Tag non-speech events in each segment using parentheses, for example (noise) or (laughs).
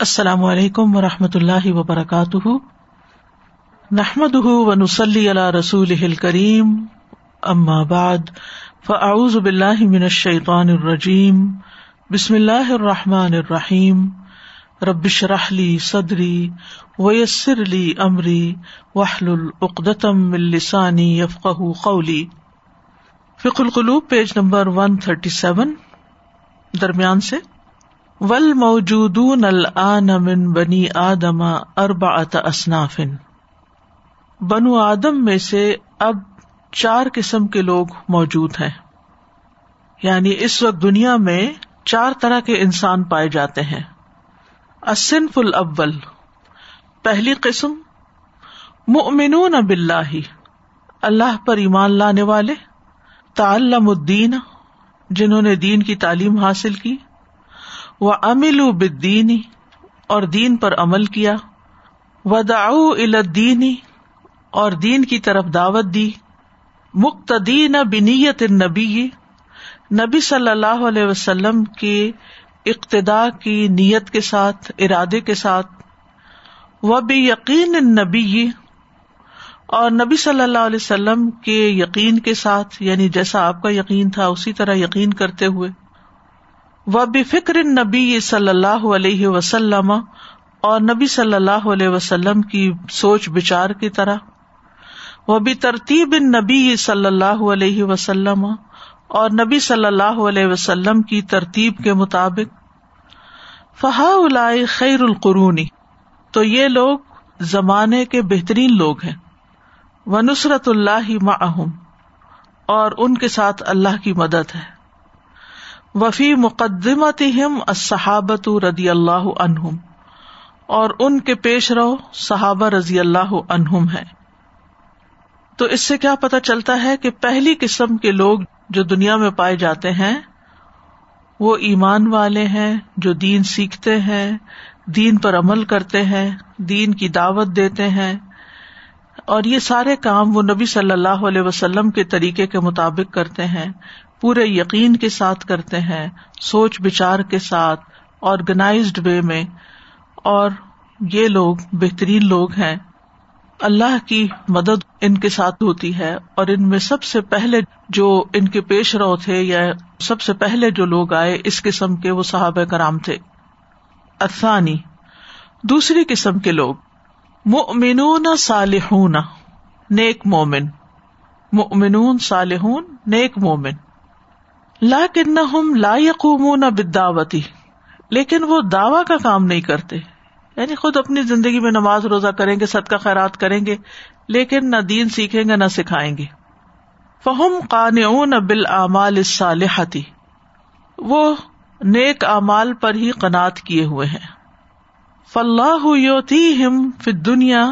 السلام علیکم و رحمۃ اللہ وبرکاتہ۔ نحمد و نسلی اللہ رسول کریم بعد، فاعوذ باللہ من الشیطان الرجیم۔ بسم اللہ الرحمٰن الرحیم۔ ربش رحلی صدری ویسر علی عمری وحل العقدم السانی یفق قولی۔ فک القلوب، page number one thirty seven درمیان سے۔ ول موجود من بنی آدم اربا اصنافن۔ بنو آدم میں سے اب چار قسم کے لوگ موجود ہیں۔ یعنی اس وقت دنیا میں چار طرح کے انسان پائے جاتے ہیں۔ اصنف الاول، پہلی قسم، مؤمنون باللہ، اللہ پر ایمان لانے والے، تعلم الدین، جنہوں نے دین کی تعلیم حاصل کی۔ وہ امل بدینی اور دین پر عمل کیا۔ و الدینی اور دین کی طرف دعوت دی۔ مقتدین بنیت نبی نبی صلی اللہ علیہ وسلم کی اقتدا کی نیت کے ساتھ، ارادے کے ساتھ۔ وہ بھی یقین نبی اور نبی صلی اللہ علیہ وسلم کے یقین کے ساتھ یعنی جیسا آپ کا یقین تھا، اسی طرح یقین کرتے ہوئے۔ و فکر نبی صلی اللہ علیہ وسلم اور نبی صلی اللہ علیہ وسلم کی سوچ بچار کی طرح وہ بھی ترتیب نبی صلی اللہ علیہ وسلم اور نبی صلی اللہ علیہ وسلم کی ترتیب کے مطابق فہا خیر القرونی، تو یہ لوگ زمانے کے بہترین لوگ ہیں وہ نصرت اللہ معہم اور ان کے ساتھ اللہ کی مدد ہے۔ وفی مقدمت صحابت رضی اللہ عنہم، اور ان کے پیش رو صحابہ رضی اللہ عنہم ہے تو اس سے کیا پتا چلتا ہے کہ پہلی قسم کے لوگ جو دنیا میں پائے جاتے ہیں، وہ ایمان والے ہیں، جو دین سیکھتے ہیں، دین پر عمل کرتے ہیں، دین کی دعوت دیتے ہیں۔ اور یہ سارے کام وہ نبی صلی اللہ علیہ وسلم کے طریقے کے مطابق کرتے ہیں۔ پورے یقین کے ساتھ کرتے ہیں، سوچ بچار کے ساتھ آرگنائزڈ وے میں۔ اور یہ لوگ بہترین لوگ ہیں۔ اللہ کی مدد ان کے ساتھ ہوتی ہے۔ اور ان میں سب سے پہلے جو ان کے پیش رو تھے یا سب سے پہلے جو لوگ آئے، اس قسم کے وہ صحابہ کرام تھے۔ افسانی دوسری قسم کے لوگ۔ مؤمنون صالحون، نیک مومن۔ مؤمنون صالحون، نیک مومن۔ لا کن لا یقوم بداوتی لیکن وہ دعوی کا کام نہیں کرتے۔ یعنی خود اپنی زندگی میں نماز روزہ کریں گے، صدقہ خیرات کریں گے، لیکن نہ دین سیکھیں گے، نہ سکھائیں گے۔ فہم قان بل اعمال صالحتی وہ نیک اعمال پر ہی قناط کیے ہوئے ہیں۔ فلاح یوتی ہم دنیا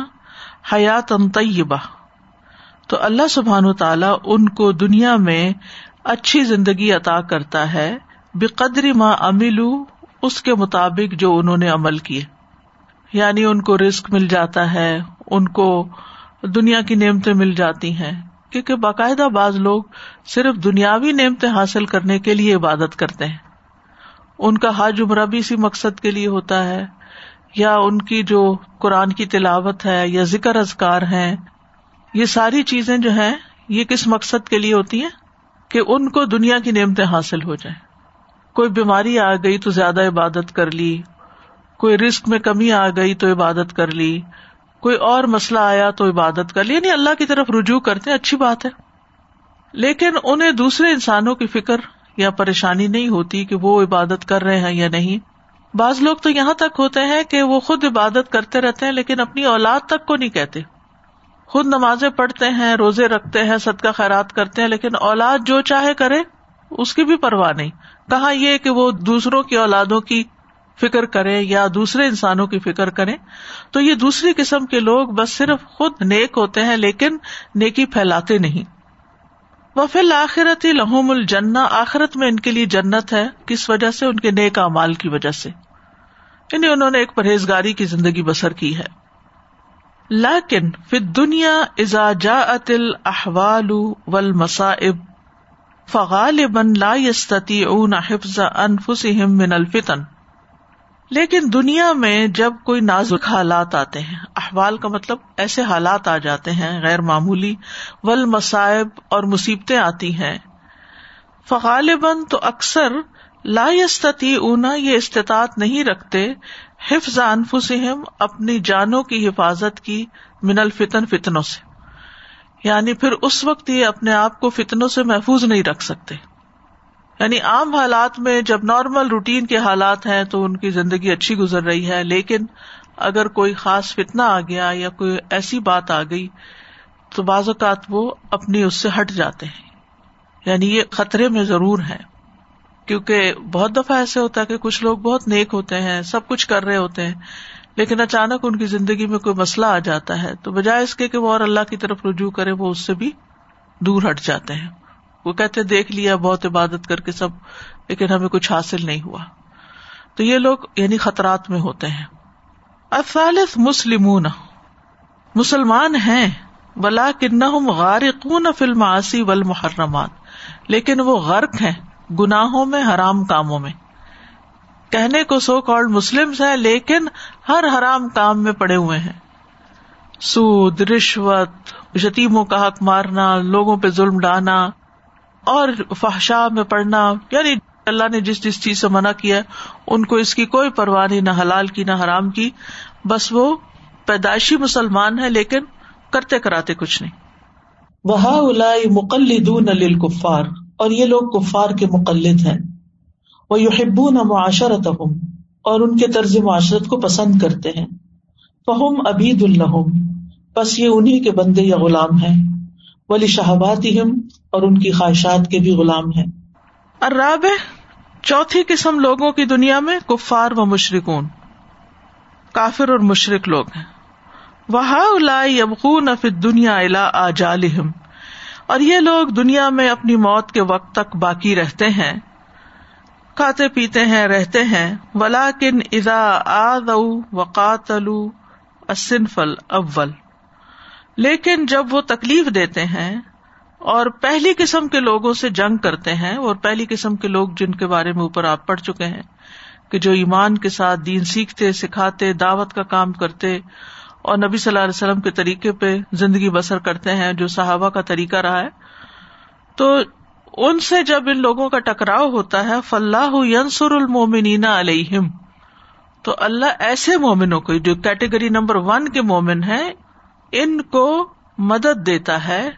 حیات طیبہ۔ تو اللہ سبحان تعالیٰ ان کو دنیا میں اچھی زندگی عطا کرتا ہے بے قدری ماں املو اس کے مطابق جو انہوں نے عمل کیے۔ یعنی ان کو رسک مل جاتا ہے، ان کو دنیا کی نعمتیں مل جاتی ہیں۔ کیونکہ باقاعدہ بعض لوگ صرف دنیاوی نعمتیں حاصل کرنے کے لیے عبادت کرتے ہیں۔ ان کا حج عمرہ بھی اسی مقصد کے لیے ہوتا ہے۔ یا ان کی جو قرآن کی تلاوت ہے یا ذکر ازکار ہے یہ ساری چیزیں جو ہیں، یہ کس مقصد کے لیے ہوتی ہیں؟ کہ ان کو دنیا کی نعمتیں حاصل ہو جائیں۔ کوئی بیماری آ گئی تو زیادہ عبادت کر لی۔ کوئی رسک میں کمی آ گئی تو عبادت کر لی۔ کوئی اور مسئلہ آیا تو عبادت کر لی۔ یعنی اللہ کی طرف رجوع کرتے اچھی بات ہے۔ لیکن انہیں دوسرے انسانوں کی فکر یا پریشانی نہیں ہوتی کہ وہ عبادت کر رہے ہیں یا نہیں۔ بعض لوگ تو یہاں تک ہوتے ہیں کہ وہ خود عبادت کرتے رہتے ہیں لیکن اپنی اولاد تک کو نہیں کہتے۔ خود نمازیں پڑھتے ہیں، روزے رکھتے ہیں، صدقہ خیرات کرتے ہیں، لیکن اولاد جو چاہے کرے، اس کی بھی پرواہ نہیں۔ کہا یہ کہ وہ دوسروں کی اولادوں کی فکر کرے یا دوسرے انسانوں کی فکر کرے؟ تو یہ دوسری قسم کے لوگ بس صرف خود نیک ہوتے ہیں، لیکن نیکی پھیلاتے نہیں۔ وفیل آخرت لہوم الجنا آخرت میں ان کے لیے جنت ہے، کس وجہ سے؟ ان کے نیک امال کی وجہ سے۔ یعنی انہوں نے ایک پرہیزگاری کی زندگی بسر کی ہے۔ لیکن فی دنیا ازا جا اتل احوال ول مصائب فغال بن لا یستتی اون حفظ انفسهم من الفتن۔ لیکن دنیا میں جب کوئی نازک حالات آتے ہیں، احوال کا مطلب ایسے حالات آ جاتے ہیں، غیر معمولی ول مسائب اور مصیبتیں آتی ہیں۔ فغالباً تو اکثر لا یستتی اونا یہ استطاعت نہیں رکھتے حفظ انفسہم اپنی جانوں کی حفاظت کی من الفتن فتنوں سے۔ یعنی پھر اس وقت یہ اپنے آپ کو فتنوں سے محفوظ نہیں رکھ سکتے۔ یعنی عام حالات میں جب نارمل روٹین کے حالات ہیں تو ان کی زندگی اچھی گزر رہی ہے، لیکن اگر کوئی خاص فتنا آ گیا یا کوئی ایسی بات آ گئی تو بعض اوقات وہ اپنی اس سے ہٹ جاتے ہیں۔ یعنی یہ خطرے میں ضرور ہے کیونکہ بہت دفعہ ایسے ہوتا ہے کہ کچھ لوگ بہت نیک ہوتے ہیں، سب کچھ کر رہے ہوتے ہیں، لیکن اچانک ان کی زندگی میں کوئی مسئلہ آ جاتا ہے، تو بجائے اس کے کہ وہ اور اللہ کی طرف رجوع کرے، وہ اس سے بھی دور ہٹ جاتے ہیں۔ وہ کہتے دیکھ لیا، بہت عبادت کر کے سب، لیکن ہمیں کچھ حاصل نہیں ہوا۔ تو یہ لوگ یعنی خطرات میں ہوتے ہیں۔ افالف مسلمون۔ مسلمان ہیں بلا کن غارقون فلم آسی ول محرمات لیکن وہ غرق ہیں۔ گناہوں میں، حرام کاموں میں۔ کہنے کو سو کالڈ مسلم ہے لیکن ہر حرام کام میں پڑے ہوئے ہیں۔ سود، رشوت، یتیموں کا حق مارنا، لوگوں پہ ظلم ڈانا اور فحشا میں پڑھنا۔ یعنی اللہ نے جس جس چیز سے منع کیا ان کو اس کی کوئی پرواہ نہیں، نہ حلال کی، نہ حرام کی۔ بس وہ پیدائشی مسلمان ہے لیکن کرتے کراتے کچھ نہیں۔ وہ مقلدون للکفار اور یہ لوگ کفار کے مقلد ہیں۔ وہ یحبون معاشرت اور ان کے طرز معاشرت کو پسند کرتے ہیں۔ فہم ابید الحم بس یہ انہیں کے بندے یا غلام ہیں۔ ولی شہبات اور ان کی خواہشات کے بھی غلام ہیں۔ اراب چوتھی قسم لوگوں کی دنیا میں کفار و مشرقون کافر اور مشرق لوگ ہیں۔ وہ دنیا الا آجالہم اور یہ لوگ دنیا میں اپنی موت کے وقت تک باقی رہتے ہیں، کھاتے پیتے ہیں، رہتے ہیں۔ ولا کن ادا آد وقاتلو اسنفل اول لیکن جب وہ تکلیف دیتے ہیں اور پہلی قسم کے لوگوں سے جنگ کرتے ہیں، اور پہلی قسم کے لوگ جن کے بارے میں اوپر آپ پڑھ چکے ہیں کہ جو ایمان کے ساتھ دین سیکھتے، سکھاتے، دعوت کا کام کرتے اور نبی صلی اللہ علیہ وسلم کے طریقے پہ زندگی بسر کرتے ہیں، جو صحابہ کا طریقہ رہا ہے۔ تو ان سے جب ان لوگوں کا ٹکراؤ ہوتا ہے فلاح ینسر المومنین علیہم تو اللہ ایسے مومنوں کو، جو کیٹیگری نمبر ون کے مومن ہیں، ان کو مدد دیتا ہے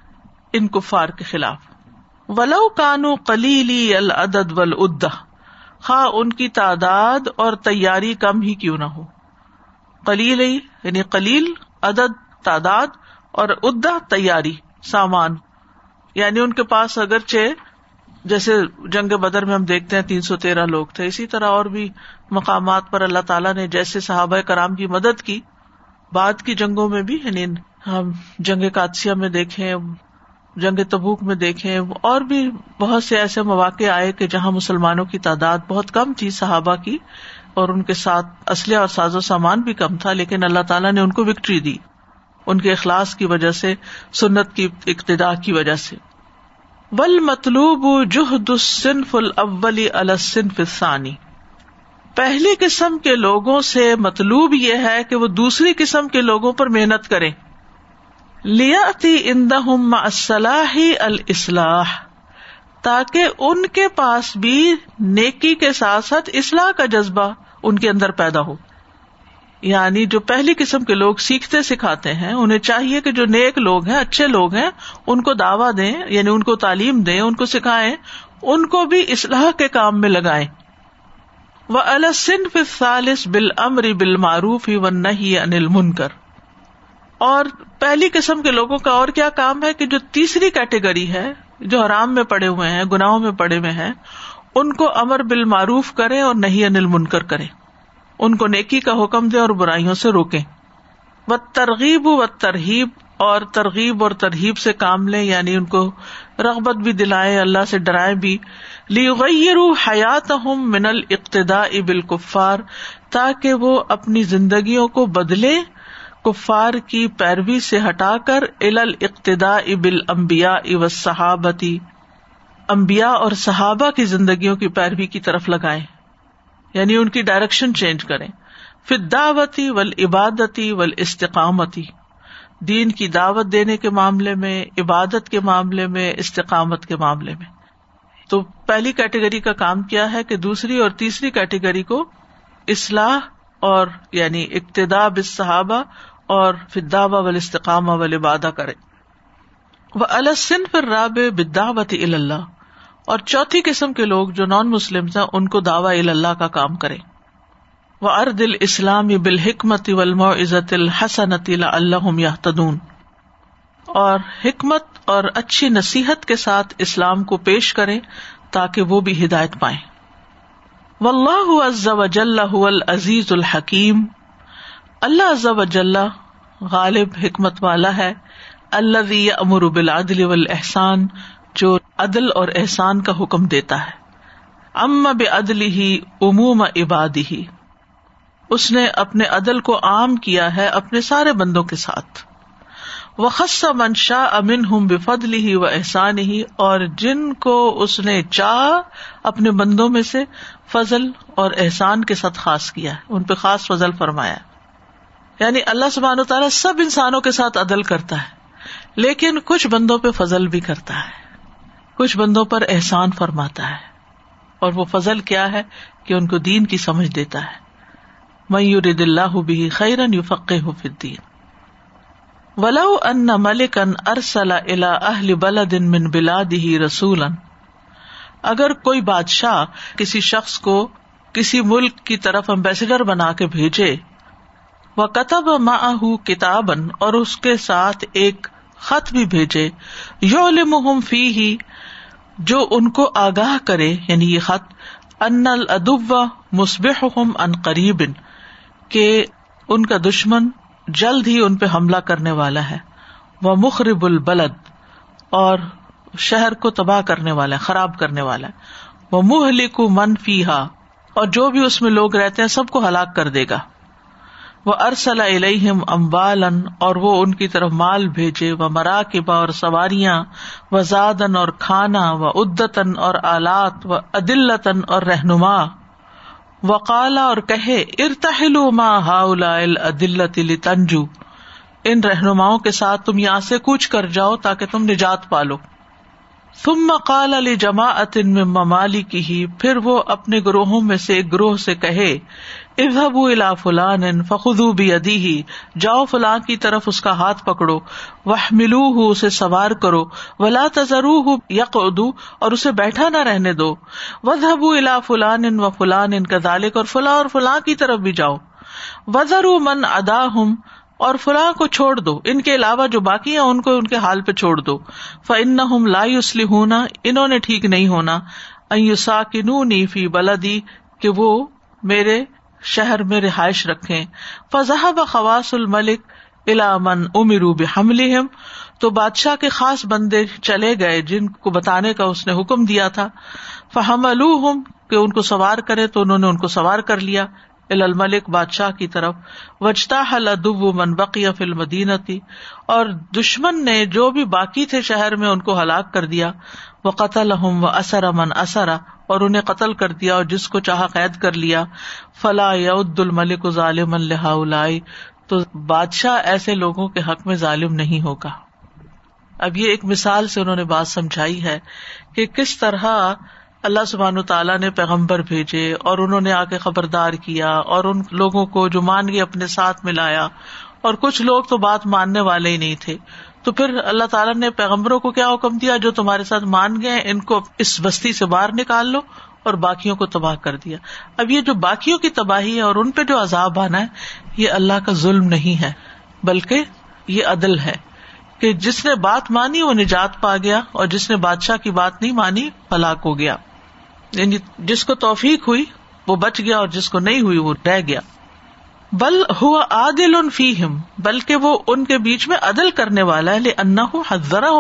ان کفار کے خلاف۔ ولو کانو کلیلی العدد ودا خا ان کی تعداد اور تیاری کم ہی کیوں نہ ہو۔ کلیل یعنی کلیل عدد، تعداد اور ادا تیاری، سامان۔ یعنی ان کے پاس اگرچہ جیسے جنگ بدر میں ہم دیکھتے ہیں تین سو تیرہ لوگ تھے، اسی طرح اور بھی مقامات پر اللہ تعالیٰ نے جیسے صحابہ کرام کی مدد کی، بعد کی جنگوں میں بھی یعنی ہم جنگ کادسیہ میں دیکھیں، جنگ تبوک میں دیکھیں، اور بھی بہت سے ایسے مواقع آئے کہ جہاں مسلمانوں کی تعداد بہت کم تھی صحابہ کی۔ اور ان کے ساتھ اسلحہ اور ساز و سامان بھی کم تھا، لیکن اللہ تعالیٰ نے ان کو وکٹری دی۔ ان کے اخلاص کی وجہ سے، سنت کی ابتدا کی وجہ سے۔ بل مطلوب جہد الصنف الاول الصنف الثانی پہلی قسم کے لوگوں سے مطلوب یہ ہے کہ وہ دوسری قسم کے لوگوں پر محنت کریں۔ لیا تھی اندہی الاسلح تاکہ ان کے پاس بھی نیکی کے ساتھ ساتھ اصلاح کا جذبہ ان کے اندر پیدا ہو۔ یعنی جو پہلی قسم کے لوگ سیکھتے سکھاتے ہیں، انہیں چاہیے کہ جو نیک لوگ ہیں، اچھے لوگ ہیں، ان کو دعوی دیں یعنی ان کو تعلیم دیں، ان کو سکھائیں، ان کو بھی اصلاح کے کام میں لگائیں۔ وہ الصنف الثالث بالامر بالمعروف ہی و نہیں انل منکر اور پہلی قسم کے لوگوں کا اور کیا کام ہے کہ جو تیسری کیٹیگری ہے، جو حرام میں پڑے ہوئے ہیں، گناہوں میں پڑے ہوئے ہیں ان کو امر بال معروف کرے اور نہیں انل منکر کرے ان کو نیکی کا حکم دے اور برائیوں سے روکے و ترغیب و ترغیب اور ترغیب اور ترغیب سے کام لے یعنی ان کو رغبت بھی دلائے اللہ سے ڈرائے بھی۔ لی حیات ہوں من القتدا ابل کفار تاکہ وہ اپنی زندگیوں کو بدلے کفار کی پیروی سے ہٹا کر ال اقتدا ابل امبیا اور صحابہ کی زندگیوں کی پیروی کی طرف لگائے یعنی ان کی ڈائریکشن چینج کریں۔ پھر دعوتی ول عبادتی ول استقامتی دین کی دعوت دینے کے معاملے میں، عبادت کے معاملے میں، استقامت کے معاملے میں۔ تو پہلی کیٹیگری کا کام کیا ہے کہ دوسری اور تیسری کیٹیگری کو اصلاح اور یعنی ابتدا صحابہ اور فداوا ول استقامہ ول عبادہ کرے وہ السن پھر راب بداوت اللہ اور چوتھی قسم کے لوگ جو نان مسلم ہیں، ان کو دعوی اللہ کا کام کرے وہ ارد الاسلام بالحکمت ولم عزت الحسنت اللہ تدون اور حکمت اور اچھی نصیحت کے ساتھ اسلام کو پیش کرے تاکہ وہ بھی ہدایت پائے و اللہ عز وجل العزیز الحکیم اللہ عز وجل غالب حکمت والا ہے۔ اللہ امر بالعدل والاحسان جو عدل اور احسان کا حکم دیتا ہے۔ ام بعدل ہی عموم عبادی ہی اس نے اپنے عدل کو عام کیا ہے اپنے سارے بندوں کے ساتھ۔ وہ خصہ منشا امن ہوں بفدل ہی و احسان ہی اور جن کو اس نے چاہ اپنے بندوں میں سے فضل اور احسان کے ساتھ خاص کیا ہے۔ ان پہ خاص فضل فرمایا۔ یعنی اللہ سبحان و تعالیٰ سب انسانوں کے ساتھ عدل کرتا ہے، لیکن کچھ بندوں پہ فضل بھی کرتا ہے۔ کچھ بندوں پر احسان فرماتا ہے اور وہ فضل کیا ہے کہ ان کو دین کی سمجھ دیتا ہے۔ میور اللہ بھی خیرن یو فقے ہو فدین ولو ان ملک ان ارسل الا اہل بلدن من بلا بلادہ رسول اگر کوئی بادشاہ کسی شخص کو کسی ملک کی طرف امبیسڈر بنا کے بھیجے وہ کتب ماہ کتابن اور اس کے ساتھ ایک خط بھی بھیجے یو لم فی ہی جو ان کو آگاہ کرے یعنی یہ خط، ان الدب مسبح ان قریب کہ ان کا دشمن جلد ہی ان پہ حملہ کرنے والا ہے وہ مخرب البلد، اور شہر کو تباہ کرنے والا ہے، خراب کرنے والا ہے وہ منہ لکھو من فی اور جو بھی اس میں لوگ رہتے ہیں، سب کو ہلاک کر دے گا۔ وہ ارسل الہم امبالن اور وہ ان کی طرف مال بھیجے و مراکبا اور سواریاں و زادن اور کھانا و ادتن اور آلات و عدلتن اور رہنما۔ و کالا اور کہے ارتحل ما ہاؤلا عدلت تنجو ان رہنماؤں کے ساتھ تم یہاں سے کوچ کر جاؤ تاکہ تم نجات پالو۔ ثم قال علی جماعت میں ممالی کی ہی پھر وہ اپنے گروہوں میں سے ایک گروہ سے کہے ابو الا فلان فخو بھی ادی ہی جاؤ فلاں کی طرف اس کا ہاتھ پکڑو وہ ملو ہوں اسے سوار کرو، ولا تذرو ہوں یک ادو اور اسے بیٹھا نہ رہنے دو۔ وضحبو الا فلان ان و فلان ان کا ذالک اور فلاں اور فلاں کی طرف بھی جاؤ۔ وزر من ادا ہوں اور فلاں کو چھوڑ دو۔ ان کے علاوہ جو باقی ہیں، ان کو ان کے حال پہ چھوڑ دو۔ فن ہم لا اسلی ہونا انہوں نے ٹھیک نہیں ہونا۔ ایوسا کنو فی بلدی کہ وہ میرے شہر میں رہائش رکھے فضح و خواص الملک علامن امرو بحمل تو بادشاہ کے خاص بندے چلے گئے جن کو بتانے کا اس نے حکم دیا تھا۔ فہم الم کہ ان کو سوار کرے تو انہوں نے ان کو سوار کر لیا۔ الملک بادشاہ کی طرف۔ وجتا حل ادب من بقی فل مدینتی اور دشمن نے جو بھی باقی تھے شہر میں، ان کو ہلاک کر دیا۔ وہ قتل ہوں و اثر امن اثرا اور انہیں قتل کر دیا اور جس کو چاہ قید کر لیا۔ فلاح یاد الملک ظالم اللہ تو بادشاہ ایسے لوگوں کے حق میں ظالم نہیں ہوگا۔ اب یہ ایک مثال سے انہوں نے بات سمجھائی ہے کہ کس طرح اللہ سبحان تعالیٰ نے پیغمبر بھیجے اور انہوں نے آ کے خبردار کیا اور ان لوگوں کو جو مان گئے اپنے ساتھ ملایا۔ اور کچھ لوگ تو بات ماننے والے ہی نہیں تھے۔ تو پھر اللہ تعالیٰ نے پیغمبروں کو کیا حکم دیا جو تمہارے ساتھ مان گئے ان کو اس بستی سے باہر نکال لو اور باقیوں کو تباہ کر دیا۔ اب یہ جو باقیوں کی تباہی ہے اور ان پہ جو عذاب آنا ہے، یہ اللہ کا ظلم نہیں ہے، بلکہ یہ عدل ہے کہ جس نے بات مانی وہ نجات پا گیا اور جس نے بادشاہ کی بات نہیں مانی ہلاک ہو گیا۔ یعنی جس کو توفیق ہوئی وہ بچ گیا اور جس کو نہیں ہوئی وہ رہ گیا۔ بل ہوا عادل ان فی ہم بلکہ وہ ان کے بیچ میں عدل کرنے والا ہے انا ہوں حضرا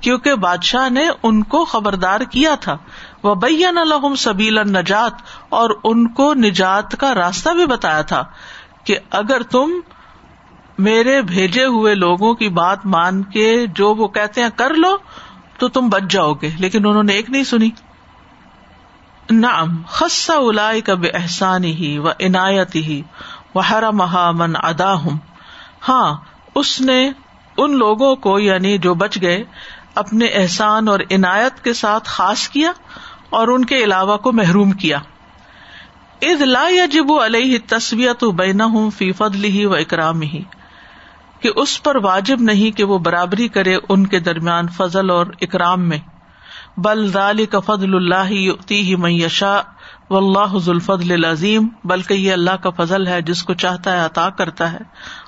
کیونکہ بادشاہ نے ان کو خبردار کیا تھا۔ وہ بین الحم سبیل نجات اور ان کو نجات کا راستہ بھی بتایا تھا کہ اگر تم میرے بھیجے ہوئے لوگوں کی بات مان کے جو وہ کہتے ہیں کر لو، تو تم بچ جاؤ گے۔ لیکن انہوں نے ایک نہیں سنی۔ نعم خص الائی کا بے احسانی ہی و عنایت ہی و حرم من ادا ہاں اس نے ان لوگوں کو یعنی جو بچ گئے، اپنے احسان اور عنایت کے ساتھ خاص کیا اور ان کے علاوہ کو محروم کیا۔ اد لا یجب علیہ تصویت بینا ہوں فی فضل ہی و اکرام ہی کہ اس پر واجب نہیں کہ وہ برابری کرے ان کے درمیان فضل اور اکرام میں۔ بل ذالی کا فضل اللہ ہی میشا و اللہ ذوالفضل العظیم بلکہ یہ اللہ کا فضل ہے جس کو چاہتا ہے عطا کرتا ہے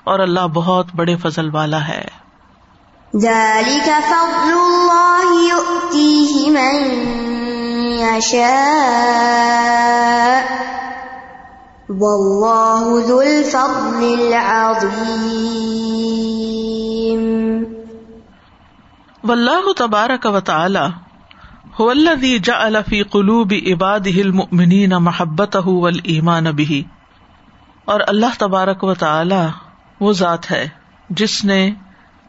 اور اللہ بہت بڑے فضل والا ہے۔ واللہ تبارک و تعالی الذي جعل في قلوب عباده المؤمنين محبته والايمان به. اور اللہ تبارک و تعالی وہ ذات ہے جس نے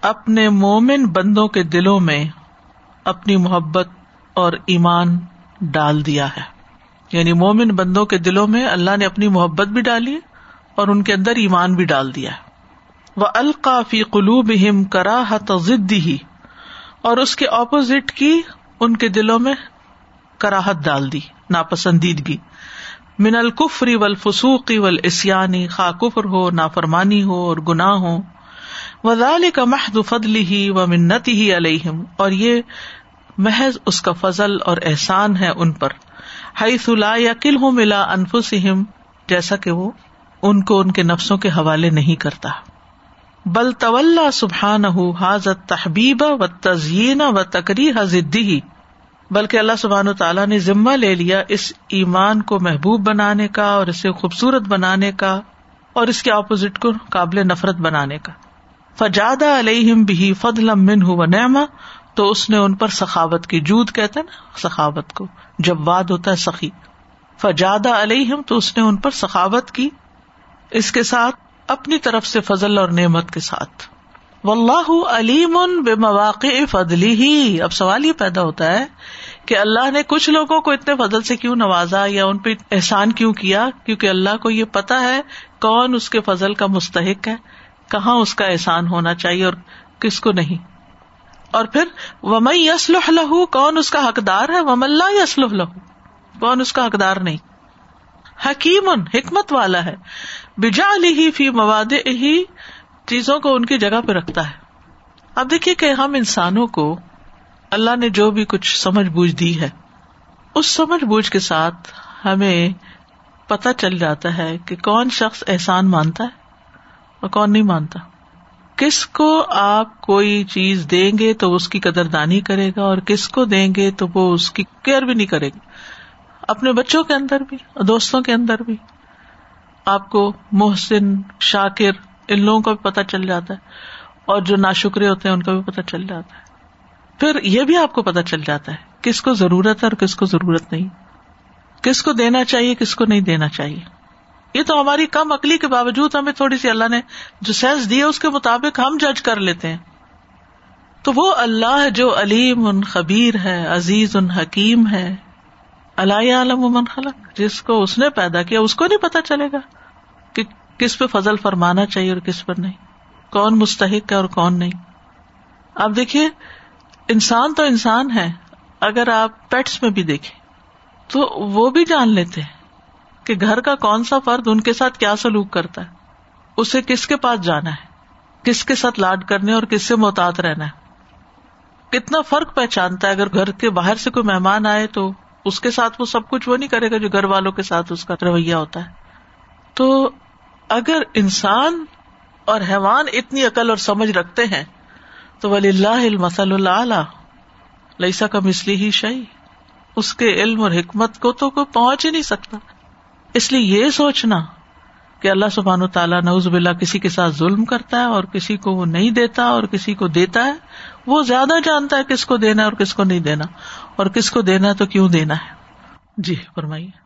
اپنے مومن بندوں کے دلوں میں اپنی محبت اور ایمان ڈال دیا ہے۔ یعنی مومن بندوں کے دلوں میں اللہ نے اپنی محبت بھی ڈالی اور ان کے اندر ایمان بھی ڈال دیا وہ القافی قلوب ہم کراہ ہی اور اس کے اپوزٹ کی ان کے دلوں میں کراہت ڈال دی، ناپسندیدگی۔ من القفری ول فسوقی ول اسیانی خا کفر ہو، نافرمانی ہو اور گناہ ہو۔ وزال کا محد فضلی ہی و منت ہی علیہم۔ اور یہ محض اس کا فضل اور احسان ہے ان پر۔ ہائی سلا یا کل ہوں ملا انفسم جیسا کہ وہ ان کو ان کے نفسوں کے حوالے نہیں کرتا۔ بل طول سبحان حاضت تحبیب و تزئین و تقری حضدی بلکہ اللہ سبحان و تعالیٰ نے ذمہ لے لیا اس ایمان کو محبوب بنانے کا اور اسے خوبصورت بنانے کا اور اس کے اپوزٹ کو قابل نفرت بنانے کا۔ فجاد علیہم بھی فد لمن ہو نعما تو اس نے ان پر سخاوت کی، جود کہتے نا، سخاوت کو، جب واد ہوتا ہے سخی۔ فجادہ علیہم، تو اس نے ان پر سخاوت کی۔ اس کے ساتھ اپنی طرف سے فضل اور نعمت کے ساتھ۔ و اللہ علیم بے مواقع فضلی ہی اب سوال یہ پیدا ہوتا ہے کہ اللہ نے کچھ لوگوں کو اتنے فضل سے کیوں نوازا یا ان پہ احسان کیوں کیا؟ کیونکہ اللہ کو یہ پتا ہے کون اس کے فضل کا مستحق ہے، کہاں اس کا احسان ہونا چاہیے اور کس کو نہیں۔ اور پھر وم یسل لہو کون اس کا حقدار ہے؟ وم اللہ یسل لہو کون اس کا حقدار نہیں۔ حکیم، حکمت والا ہے۔ بجا علی فی مواد ہی چیزوں کو ان کی جگہ پہ رکھتا ہے۔ اب دیکھیے کہ ہم انسانوں کو اللہ نے جو بھی کچھ سمجھ بوجھ دی ہے، اس سمجھ بوجھ کے ساتھ ہمیں پتا چل جاتا ہے کہ کون شخص احسان مانتا ہے اور کون نہیں مانتا۔ کس کو آپ کوئی چیز دیں گے تو اس کی قدر دانی کرے گا اور کس کو دیں گے تو وہ اس کی کیئر بھی نہیں کرے گا۔ اپنے بچوں کے اندر بھی، دوستوں کے اندر بھی۔ آپ کو محسن، شاکر، ان لوگوں کا بھی پتا چل جاتا ہے۔ اور جو ناشکرے ہوتے ہیں، ان کا بھی پتا چل جاتا ہے۔ پھر یہ بھی آپ کو پتا چل جاتا ہے، کس کو ضرورت ہے اور کس کو ضرورت نہیں۔ کس کو دینا چاہیے، کس کو نہیں دینا چاہیے۔ یہ تو ہماری کم عقلی کے باوجود ہمیں تھوڑی سی اللہ نے جو سینس دی ہے، اس کے مطابق ہم جج کر لیتے ہیں۔ تو وہ اللہ جو علیم ان خبیر ہے، عزیز ان حکیم ہے۔ اللہ عالم من خلق، جس کو اس نے پیدا کیا، اس کو نہیں پتا چلے گا کہ کس پہ فضل فرمانا چاہیے اور کس پر نہیں، کون مستحق ہے اور کون نہیں۔ آپ دیکھیے، انسان تو انسان ہے، اگر آپ پیٹس میں بھی دیکھیں، تو وہ بھی جان لیتے ہیں کہ گھر کا کون سا فرد ان کے ساتھ کیا سلوک کرتا ہے، اسے کس کے پاس جانا ہے، کس کے ساتھ لاڈ کرنے اور کس سے محتاط رہنا ہے۔ کتنا فرق پہچانتا ہے، اگر گھر کے باہر سے کوئی مہمان آئے تو اس کے ساتھ وہ سب کچھ وہ نہیں کرے گا جو گھر والوں کے ساتھ اس کا رویہ ہوتا ہے۔ تو اگر انسان اور حیوان اتنی عقل اور سمجھ رکھتے ہیں، تو ولی اللہ المسل اللہ لئیسا کا مسلی ہی شہی اس کے علم اور حکمت کو تو کوئی پہنچ ہی نہیں سکتا۔ اس لیے یہ سوچنا کہ اللہ سبحان و تعالیٰ نوز باللہ کسی کے ساتھ ظلم کرتا ہے اور کسی کو وہ نہیں دیتا اور کسی کو دیتا ہے، وہ زیادہ جانتا ہے کس کو دینا اور کس کو نہیں دینا۔ اور کس کو دینا تو کیوں دینا ہے؟ جی فرمائیے۔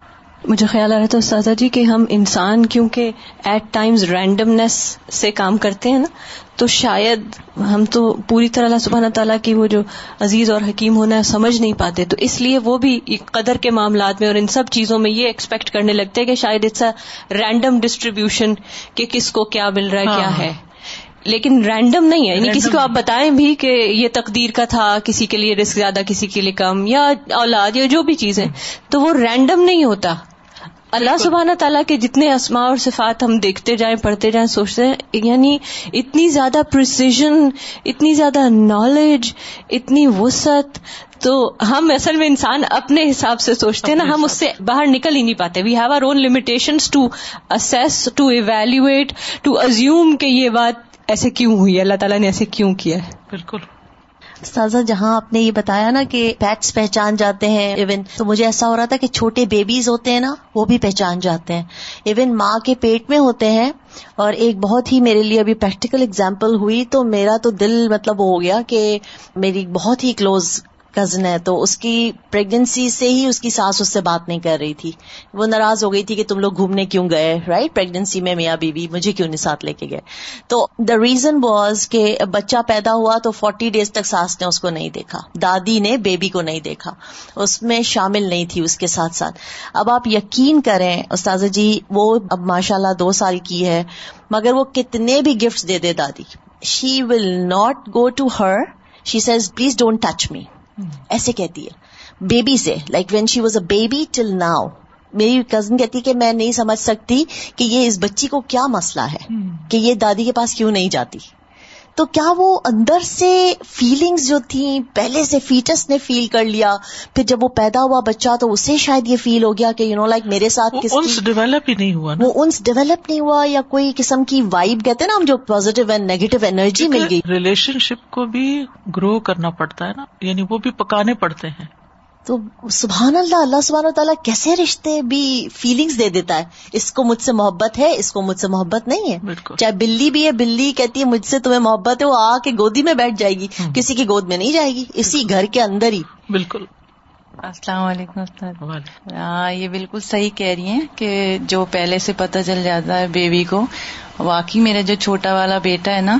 مجھے خیال آ رہا تھا استاذہ جی کہ ہم انسان کیونکہ ایٹ ٹائمز رینڈمنیس سے کام کرتے ہیں نا تو شاید ہم تو پوری طرح اللہ سبحانہ تعالیٰ کی وہ جو عزیز اور حکیم ہونا ہے سمجھ نہیں پاتے تو اس لیے وہ بھی قدر کے معاملات میں اور ان سب چیزوں میں یہ ایکسپیکٹ کرنے لگتے ہیں کہ شاید اٹس اے رینڈم ڈسٹریبیوشن کہ کس کو کیا مل رہا ہے کیا ہاں۔ ہے۔ لیکن رینڈم نہیں ہے. یعنی کسی کو آپ بتائیں بھی کہ یہ تقدیر کا تھا کسی کے لیے رسک زیادہ کسی کے لیے کم یا اولاد یا جو بھی چیز ہے تو وہ رینڈم نہیں ہوتا. اللہ سبحانہ تعالیٰ کے جتنے اسماء اور صفات ہم دیکھتے جائیں پڑھتے جائیں سوچتے ہیں یعنی اتنی زیادہ پرسیزن اتنی زیادہ نالج اتنی وسعت تو ہم اصل میں انسان اپنے حساب سے سوچتے ہیں نا ہم اس سے باہر نکل ہی نہیں پاتے. We have our own limitation to assess to evaluate to assume کہ یہ بات ایسے کیوں ہوئی اللہ تعالیٰ نے ایسے کیوں کیا ہے؟ بالکل۔ سازا جہاں آپ نے یہ بتایا نا کہ پیٹس پہچان جاتے ہیں ایون تو مجھے ایسا ہو رہا تھا کہ چھوٹے بیبیز ہوتے ہیں نا وہ بھی پہچان جاتے ہیں۔ ایون ماں کے پیٹ میں ہوتے ہیں اور ایک بہت ہی میرے لیے ابھی پریکٹیکل اگزامپل ہوئی تو میرا تو دل مطلب ہو گیا کہ میری بہت ہی کلوز کزن ہے تو اس کی پریگنسی سے ہی اس کی ساس اس سے بات نہیں کر رہی تھی۔ وہ ناراض ہو گئی تھی کہ تم لوگ گھومنے کیوں گئے رائٹ پریگنسی میں میاں بیوی مجھے کیوں نہیں ساتھ لے کے گئے؟ تو دا ریزن واز کہ بچہ پیدا ہوا تو فورٹی ڈیز تک ساس نے اس کو نہیں دیکھا۔ دادی نے بیبی کو نہیں دیکھا۔ اس میں شامل نہیں تھی اس کے ساتھ ساتھ۔ اب آپ یقین کریں استاذ جی وہ اب ماشاء اللہ دو سال کی ہے، مگر وہ کتنے بھی گفٹ دے دے دادی۔ She will not go to her she says please don't touch me ایسے کہتی ہے۔ بیبی سے like when she was a baby till now میری کزن کہتی کہ میں نہیں سمجھ سکتی کہ یہ اس بچی کو کیا مسئلہ ہے کہ یہ دادی کے پاس کیوں نہیں جاتی۔ تو کیا وہ اندر سے فیلنگز جو تھیں پہلے سے فیٹس نے فیل کر لیا پھر جب وہ پیدا ہوا بچہ تو اسے شاید یہ فیل ہو گیا کہ یو نو لائک میرے ساتھ ڈیولپ ہی نہیں ہوا وہ انس ڈیولپ نہیں ہوا یا کوئی قسم کی وائب کہتے ہیں نا ہم جو پازیٹیو اینڈ نیگیٹو انرجی مل گئی۔ ریلیشن شپ کو بھی گرو کرنا پڑتا ہے نا یعنی وہ بھی پکانے پڑتے ہیں۔ تو سبحان اللہ اللہ سبحان تعالیٰ کیسے رشتے بھی فیلنگس دے دیتا ہے؟ اس کو مجھ سے محبت ہے اس کو مجھ سے محبت نہیں ہے؟ چاہے بلی بھی ہے بلی کہتی ہے مجھ سے تمہیں محبت ہے وہ آ کے گودی میں بیٹھ جائے گی۔ کسی کی گود میں نہیں جائے گی اسی گھر کے اندر ہی۔ بالکل۔ السلام علیکم ہاں یہ بالکل صحیح کہہ رہی ہیں کہ جو پہلے سے پتہ چل جاتا ہے بیبی کو واقعی میرا جو چھوٹا والا بیٹا ہے نا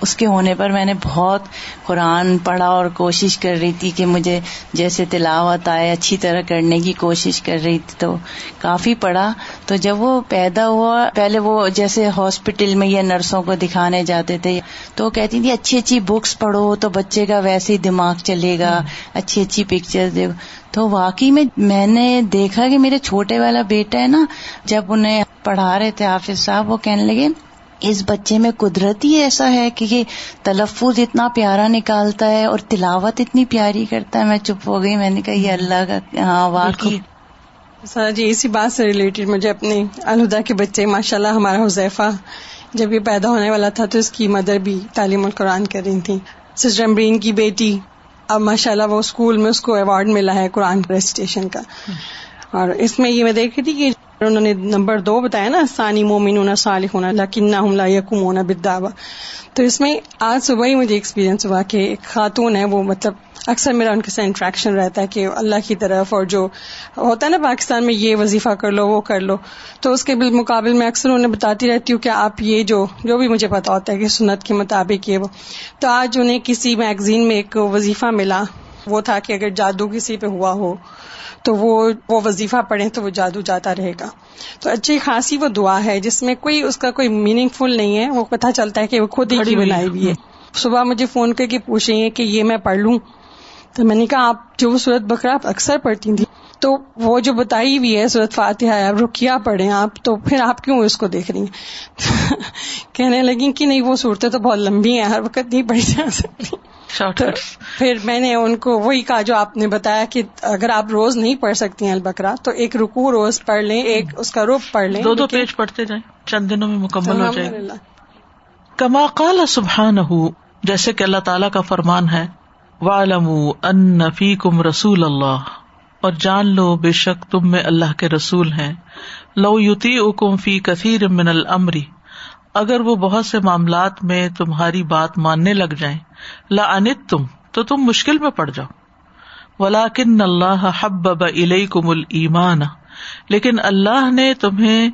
اس کے ہونے پر میں نے بہت قرآن پڑھا اور کوشش کر رہی تھی کہ مجھے جیسے تلاوت آئے، اچھی طرح کرنے کی کوشش کر رہی تھی، تو کافی پڑھا۔ تو جب وہ پیدا ہوا، پہلے وہ جیسے ہاسپٹل میں یا نرسوں کو دکھانے جاتے تھے، تو وہ کہتی تھی، اچھی اچھی بکس پڑھو تو بچے کا ویسے ہی دماغ چلے گا، اچھی اچھی پکچر دے تو واقعی میں میں نے دیکھا کہ میرے چھوٹے والا بیٹا ہے نا، جب انہیں پڑھا رہے تھے حافظ صاحب، وہ کہنے لگے اس بچے میں قدرتی ایسا ہے کہ یہ تلفظ اتنا پیارا نکالتا ہے اور تلاوت اتنی پیاری کرتا ہے۔ میں چپ ہو گئی، میں نے کہا، یہ اللہ کا ہاں واقعی سر جی اسی بات سے ریلیٹڈ مجھے اپنے الہدا کے بچے ماشاء اللہ ہمارا حذیفہ جب یہ پیدا ہونے والا تھا تو اس کی مدر بھی تعلیم القرآن کر رہی تھی سسٹر امبرین کی بیٹی، اب ماشاء اللہ وہ اسکول میں اس کو ایوارڈ ملا ہے قرآن ریسٹیشن کا۔ اور اس میں یہ میں دیکھ رہی تھی کہ انہوں نے نمبر دو بتایا نا سانی مومن ہونا صالح ہونا لکن ہونا یقم ہونا بداوا تو اس میں آج صبح ہی مجھے ایکسپیرینس ہوا کہ ایک خاتون ہے، وہ مطلب اکثر میرا ان کے ساتھ انٹریکشن رہتا ہے کہ اللہ کی طرف اور جو ہوتا ہے نا پاکستان میں، یہ وظیفہ کر لو، وہ کر لو۔ تو اس کے بالمقابل میں اکثر انہیں بتاتی رہتی ہوں کہ آپ یہ جو جو بھی مجھے پتا ہوتا ہے کہ سنت کے مطابق یہ وہ۔ تو آج انہیں کسی میگزین میں ایک وظیفہ ملا۔ وہ تھا کہ اگر جادو کسی پہ ہوا ہو تو وہ وہ وظیفہ پڑھیں تو وہ جادو جاتا رہے گا۔ تو اچھی خاصی وہ دعا ہے جس میں کوئی اس کا کوئی میننگ فل نہیں ہے وہ پتہ چلتا ہے کہ وہ خود ہی بنائی ہوئی ہے۔ صبح مجھے فون کر کے پوچھیں کہ یہ میں پڑھ لوں۔ تو میں نے کہا آپ جو صورت بکرا اکثر پڑھتی تھی تو وہ جو بتائی ہوئی ہے صورت فاتحہ آپ رکیا پڑھیں آپ تو پھر آپ کیوں اس کو دیکھ رہی ہیں؟ (laughs) کہنے لگی کہ نہیں وہ صورتیں تو بہت لمبی ہیں ہر وقت نہیں پڑھی جا سکتی۔ (laughs) پھر میں نے ان کو وہی کہا جو آپ نے بتایا کہ اگر آپ روز نہیں پڑھ سکتی ہیں البکرا تو ایک رکو روز پڑھ لیں ایک اس کا روپ پڑھ لیں۔ دو دو پیج پڑھتے جائیں چند دنوں میں مکمل ہو جائے۔ کما قال سبحان جیسے کہ اللہ تعالیٰ کا فرمان ہے والم ان فی کم رسول اللہ اور جان لو بے شک تم میں اللہ کے رسول ہیں۔ لو یوتی اکم فی کثیر من المری اگر وہ بہت سے معاملات میں تمہاری بات ماننے لگ جائیں لا انت تم تو تم مشکل میں پڑ جاؤ۔ ولاکن اللہ حب اب کم المان لیکن اللہ نے تمہیں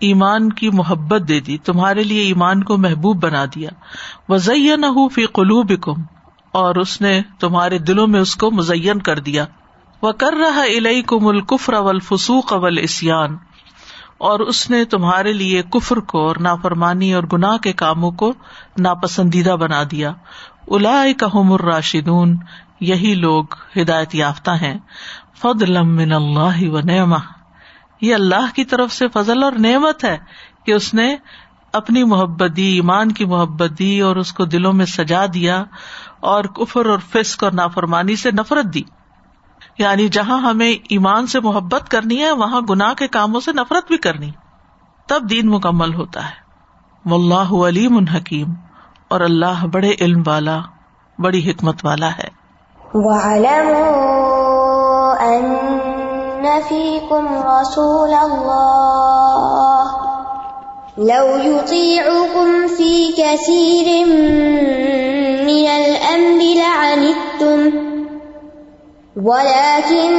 ایمان کی محبت دے دی، تمہارے لیے ایمان کو محبوب بنا دیا۔ وزین فی قلوب اور اس نے تمہارے دلوں میں اس کو مزین کر دیا۔ وہ کر رہا الئی کم الکفر اول فسوق اول اسیان اور اس نے تمہارے لیے کفر کو اور نافرمانی اور گناہ کے کاموں کو ناپسندیدہ بنا دیا۔ الا کام الراشدون، یہی لوگ ہدایت یافتہ ہیں۔ فد من اللہ و نعما یہ اللہ کی طرف سے فضل اور نعمت ہے کہ اس نے اپنی محبت دی، ایمان کی محبت دی اور اس کو دلوں میں سجا دیا اور کفر اور فسق اور نافرمانی سے نفرت دی۔ یعنی جہاں ہمیں ایمان سے محبت کرنی ہے، وہاں گناہ کے کاموں سے نفرت بھی کرنی۔ تب دین مکمل ہوتا ہے۔ واللہ علیم حکیم۔ اور اللہ بڑے علم والا، بڑی حکمت والا ہے۔ وَاعْلَمُوا أَنَّ فِيكُمْ رَسُولَ اللَّهِ لَوْ يُطِيعُكُمْ فِي كَثِيرٍ مِّنَ الْأَمْرِ لَعَنِتُّمْ ولكن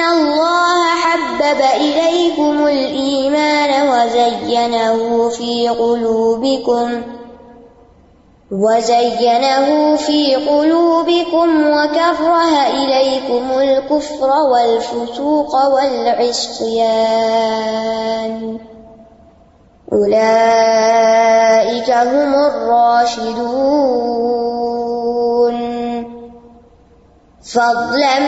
الله حبب إليكم الإيمان وزينه في قلوبكم وزينه في قلوبكم وكره إليكم الكفر والفسوق والعصيان أولئك هم الراشدون فضلا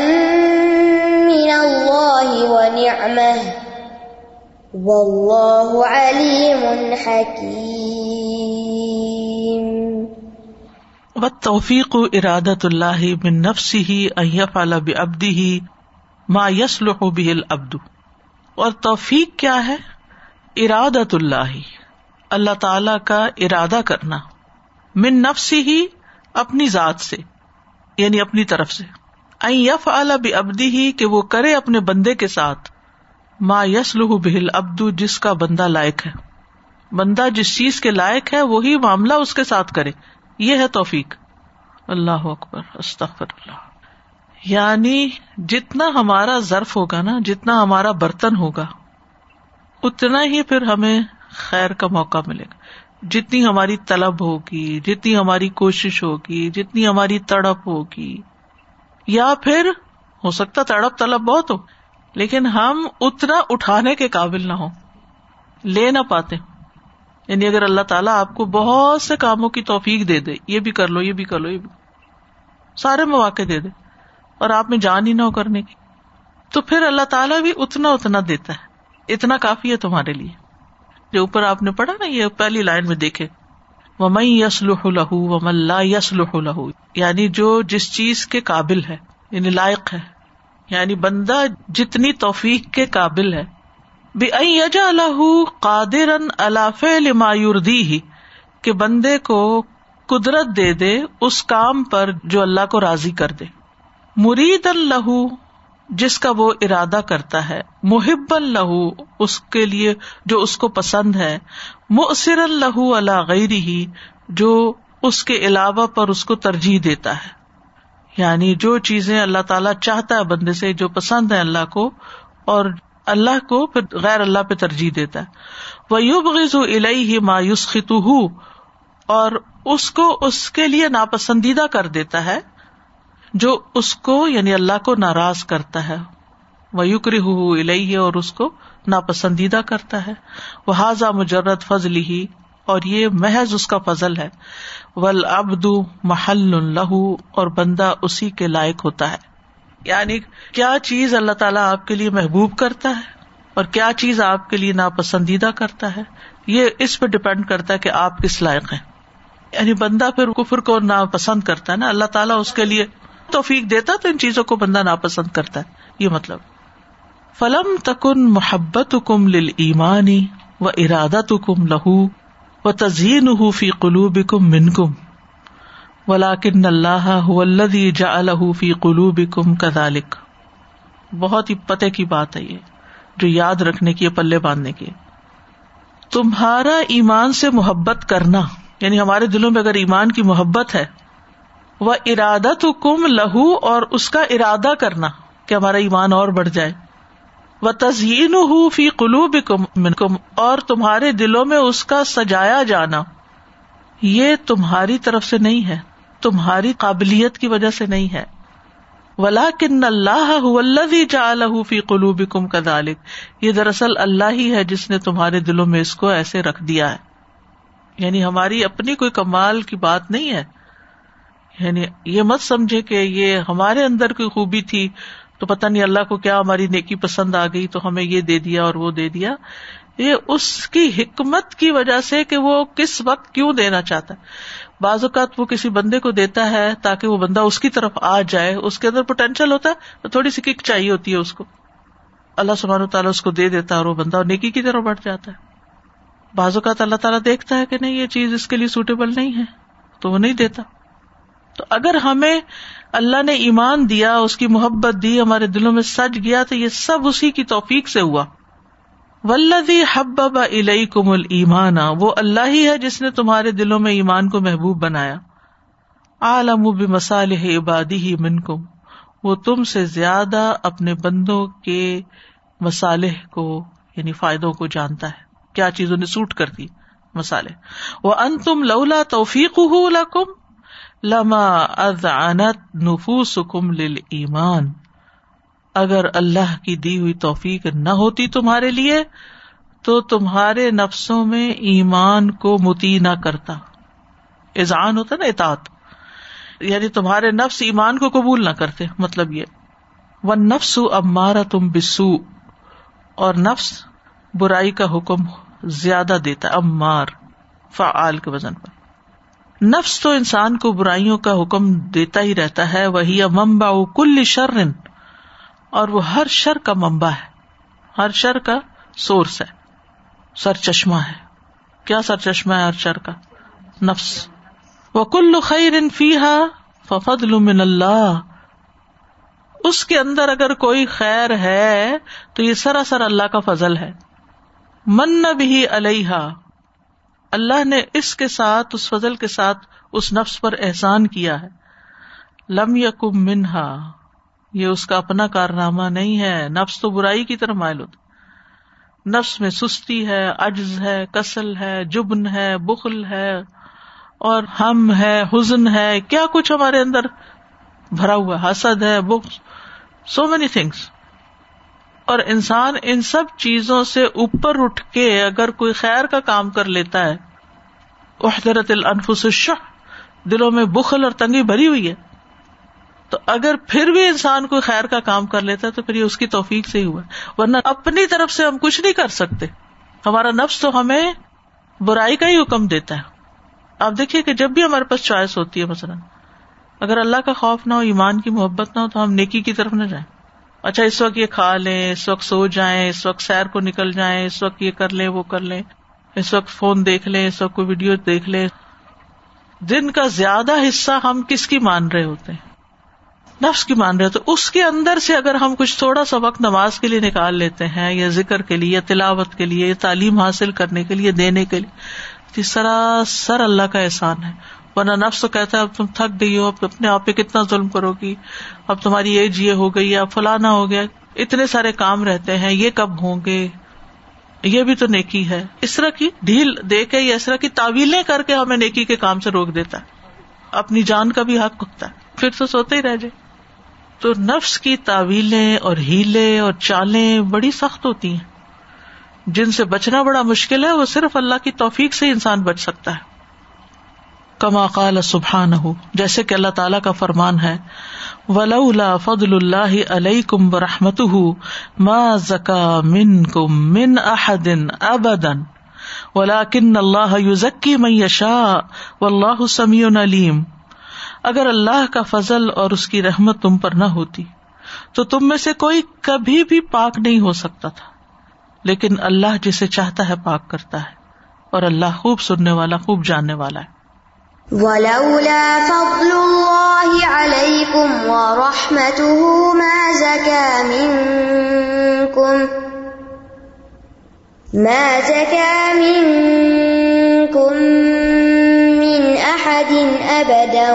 من الله ونعمه والله عليم حكيم. والتوفيق إرادة الله من نفسه أن يفعل بعبده ما يصلح به العبد اور توفیق کیا ہے؟ ارادت اللہ اللہ تعالی کا ارادہ کرنا. من نفسی ہی اپنی ذات سے یعنی اپنی طرف سے. یف اعلی ابدی ہی کہ وہ کرے اپنے بندے کے ساتھ۔ ما یس لہ بہل ابدو جس کا بندہ لائق ہے۔ بندہ جس چیز کے لائق ہے، وہی معاملہ اس کے ساتھ کرے۔ یہ ہے توفیق۔ اللہ اکبر استغفر اللہ یعنی جتنا ہمارا ظرف ہوگا نا، جتنا ہمارا برتن ہوگا، اتنا ہی پھر ہمیں خیر کا موقع ملے گا۔ جتنی ہماری طلب ہوگی، جتنی ہماری کوشش ہوگی، جتنی ہماری تڑپ ہوگی یا پھر ہو سکتا تڑپ تڑپ بہت ہو، لیکن ہم اتنا اٹھانے کے قابل نہ ہو لے نہ پاتے۔ یعنی اگر اللہ تعالیٰ آپ کو بہت سے کاموں کی توفیق دے دے، یہ بھی کر لو، یہ بھی کر لو، یہ بھی۔ سارے مواقع دے دے، اور آپ میں جان ہی نہ ہو کرنے کی۔ تو پھر اللہ تعالیٰ بھی اتنا اتنا دیتا ہے۔ اتنا کافی ہے تمہارے لیے۔ جو اوپر آپ نے پڑھا نا، یہ پہلی لائن میں دیکھے۔ ومئی یسلح لہو وم اللہ یسلح لہو یعنی جو جس چیز کے قابل ہے یعنی لائق ہے یعنی بندہ جتنی توفیق کے قابل ہے بے یجا الح قادر الاف مایوردی ہی کہ بندے کو قدرت دے دے اس کام پر جو اللہ کو راضی کر دے۔ مرید اللہ جس کا وہ ارادہ کرتا ہے۔ محب اللہ اس کے لیے جو اس کو پسند ہے۔ مؤثر اللہ اللہ غیری ہی جو اس کے علاوہ پر اس کو ترجیح دیتا ہے۔ یعنی جو چیزیں اللہ تعالیٰ چاہتا ہے بندے سے، جو پسند ہے اللہ کو، اور اللہ کو پھر غیر اللہ پہ ترجیح دیتا ہے۔ وہ یوب غز ہی مایوس خطو اور اس کو اس کے لیے ناپسندیدہ کر دیتا ہے۔ جو اس کو یعنی اللہ کو ناراض کرتا ہے۔ وہ یوکری ہو الہی اور اس کو ناپسندیدہ کرتا ہے۔ وہ حاضہ مجرد فضل ہی اور یہ محض اس کا فضل ہے۔ ول ابد محل اللہ اور بندہ اسی کے لائق ہوتا ہے۔ یعنی کیا چیز اللہ تعالیٰ آپ کے لیے محبوب کرتا ہے اور کیا چیز آپ کے لیے ناپسندیدہ کرتا ہے؟ یہ اس پہ ڈپینڈ کرتا ہے کہ آپ کس لائق ہیں۔ یعنی بندہ پھر کفر کو ناپسند کرتا ہے نا۔ اللہ تعالیٰ اس کے لیے توفیق دیتا تو ان چیزوں کو بندہ ناپسند کرتا ہے۔ یہ مطلب۔ فلم تکن محبت کم لل ایمانی و ارادہ تو کم لہو و تزین فی قلوب کم من کم ولاکن اللہ جا الح فی قلوب کم کدالک بہت ہی پتے کی بات ہے یہ، جو یاد رکھنے کی، پلے باندھنے کی۔ تمہارا ایمان سے محبت کرنا یعنی ہمارے دلوں میں اگر ایمان کی محبت ہے وہ ارادہ تو کم لہو اور اس کا ارادہ کرنا کہ ہمارا ایمان اور بڑھ جائے۔ و تزئین فی قلوب اور تمہارے دلوں میں اس کا سجایا جانا۔ یہ تمہاری طرف سے نہیں ہے، تمہاری قابلیت کی وجہ سے نہیں ہے۔ ولا کن اللہ فی قلوب کم کدالک یہ دراصل اللہ ہی ہے جس نے تمہارے دلوں میں اس کو ایسے رکھ دیا ہے۔ یعنی ہماری اپنی کوئی کمال کی بات نہیں ہے۔ یعنی یہ مت سمجھے کہ یہ ہمارے اندر کوئی خوبی تھی تو پتہ نہیں اللہ کو کیا ہماری نیکی پسند آ گئی تو ہمیں یہ دے دیا اور وہ دے دیا۔ یہ اس کی حکمت کی وجہ سے کہ وہ کس وقت کیوں دینا چاہتا ہے۔ بعض اوقات وہ کسی بندے کو دیتا ہے تاکہ وہ بندہ اس کی طرف آ جائے۔ اس کے اندر پوٹینشیل ہوتا ہے تو تھوڑی سی کک چاہیے ہوتی ہے اس کو۔ اللہ سبحانہ تعالیٰ اس کو دے دیتا ہے اور وہ بندہ نیکی کی طرف بڑھ جاتا ہے۔ بعض اوقات اللہ تعالیٰ دیکھتا ہے کہ نہیں، یہ چیز اس کے لیے سوٹیبل نہیں ہے تو وہ نہیں دیتا۔ تو اگر ہمیں اللہ نے ایمان دیا، اس کی محبت دی، ہمارے دلوں میں سج گیا، تو یہ سب اسی کی توفیق سے ہوا۔ ولدی حب علیہ کم المان وہ اللہ ہی ہے جس نے تمہارے دلوں میں ایمان کو محبوب بنایا۔ عالم مسالح عبادی ہی من کم وہ تم سے زیادہ اپنے بندوں کے مسالح کو یعنی فائدوں کو جانتا ہے۔ کیا چیزوں نے سوٹ کر دی؟ مسالے وہ ان تم لولا توفیق لکم لما ازعنت نفوسکم للایمان۔ اگر اللہ کی دی ہوئی توفیق نہ ہوتی تمہارے لیے، تو تمہارے نفسوں میں ایمان کو متی نہ کرتا۔ ایزان ہوتا نا اطاعت۔ یعنی تمہارے نفس ایمان کو قبول نہ کرتے مطلب یہ۔ وہ نفس اب مارا تم بسو اور نفس برائی کا حکم زیادہ دیتا اب مار فعال کے وزن پر۔ نفس تو انسان کو برائیوں کا حکم دیتا ہی رہتا ہے، وہی ممبا کل شرن اور وہ ہر شر کا ممبا ہے۔ ہر شر کا سورس ہے۔ سر چشمہ ہے۔ کیا سر چشمہ ہے ہر شر کا؟ نفس۔ وہ کل خیر فیحا ففد من اللہ۔ اس کے اندر اگر کوئی خیر ہے تو یہ سراسر اللہ کا فضل ہے۔ من بھی علیہ اللہ نے اس کے ساتھ، اس فضل کے ساتھ اس نفس پر احسان کیا ہے۔ لم یکم منہا، یہ اس کا اپنا کارنامہ نہیں ہے۔ نفس تو برائی کی طرح مائل ہوتا نفس میں سستی ہے، عجز ہے، کسل ہے، جبن ہے، بخل ہے، اور ہم ہے، حزن ہے۔ کیا کچھ ہمارے اندر بھرا ہوا حسد ہے بک سو مینی تھنگس اور انسان ان سب چیزوں سے اوپر اٹھ کے اگر کوئی خیر کا کام کر لیتا ہے احترت الانفس الشح، دلوں میں بخل اور تنگی بھری ہوئی ہے۔ تو اگر پھر بھی انسان کوئی خیر کا کام کر لیتا ہے تو پھر یہ اس کی توفیق سے ہی ہوا ورنہ اپنی طرف سے ہم کچھ نہیں کر سکتے۔ ہمارا نفس تو ہمیں برائی کا ہی حکم دیتا ہے۔ آپ دیکھیے کہ جب بھی ہمارے پاس چوائس ہوتی ہے، مثلاً اگر اللہ کا خوف نہ ہو، ایمان کی محبت نہ ہو، تو ہم نیکی کی طرف نہ جائیں۔ اچھا اس وقت یہ کھا لیں، اس وقت سو جائیں، اس وقت سیر کو نکل جائیں، اس وقت یہ کر لیں، وہ کر لیں، اس وقت فون دیکھ لیں، اس وقت کوئی ویڈیو دیکھ لیں۔ دن کا زیادہ حصہ ہم کس کی مان رہے ہوتے ہیں؟ نفس کی مان رہے ہوتے اس کے اندر سے اگر ہم کچھ تھوڑا سا وقت نماز کے لیے نکال لیتے ہیں، یا ذکر کے لیے، یا تلاوت کے لیے، یا تعلیم حاصل کرنے کے لیے، دینے کے لیے سراسر اللہ کا احسان ہے۔ ورنہ نفس تو کہتا ہے، اب تم تھک گئی ہو، اب اپنے آپ پہ کتنا ظلم کرو گی؟ اب تمہاری ایج یہ جی ہو گئی اب فلانا ہو گیا، اتنے سارے کام رہتے ہیں، یہ کب ہوں گے؟ یہ بھی تو نیکی ہے۔ اس طرح کی ڈھیل دے کے یا اس طرح کی تعویلیں کر کے ہمیں نیکی کے کام سے روک دیتا ہے۔ اپنی جان کا بھی حق ہوتا ہے۔ پھر تو سوتے ہی رہ جائے۔ تو نفس کی تعویلیں اور ہیلے اور چالیں بڑی سخت ہوتی ہیں۔ جن سے بچنا بڑا مشکل ہے، وہ صرف اللہ کی توفیق سے انسان بچ سکتا ہے۔ کما قال سبحان ہو جیسے کہ اللہ تعالیٰ کا فرمان ہے ولا فضل اللہ علیہ کم برحمت ما زکا من کم من احدن ابدن ولا کن اللہ یوزکی میں یشا و اللہ سمیع علیم اگر اللہ کا فضل اور اس کی رحمت تم پر نہ ہوتی، تو تم میں سے کوئی کبھی بھی پاک نہیں ہو سکتا تھا۔ لیکن اللہ جسے چاہتا ہے پاک کرتا ہے، اور اللہ خوب سننے والا، خوب جاننے والا ہے۔ ولولا فضل الله عليكم ورحمته ما زكى منكم ما زكى منكم من أحد أبدا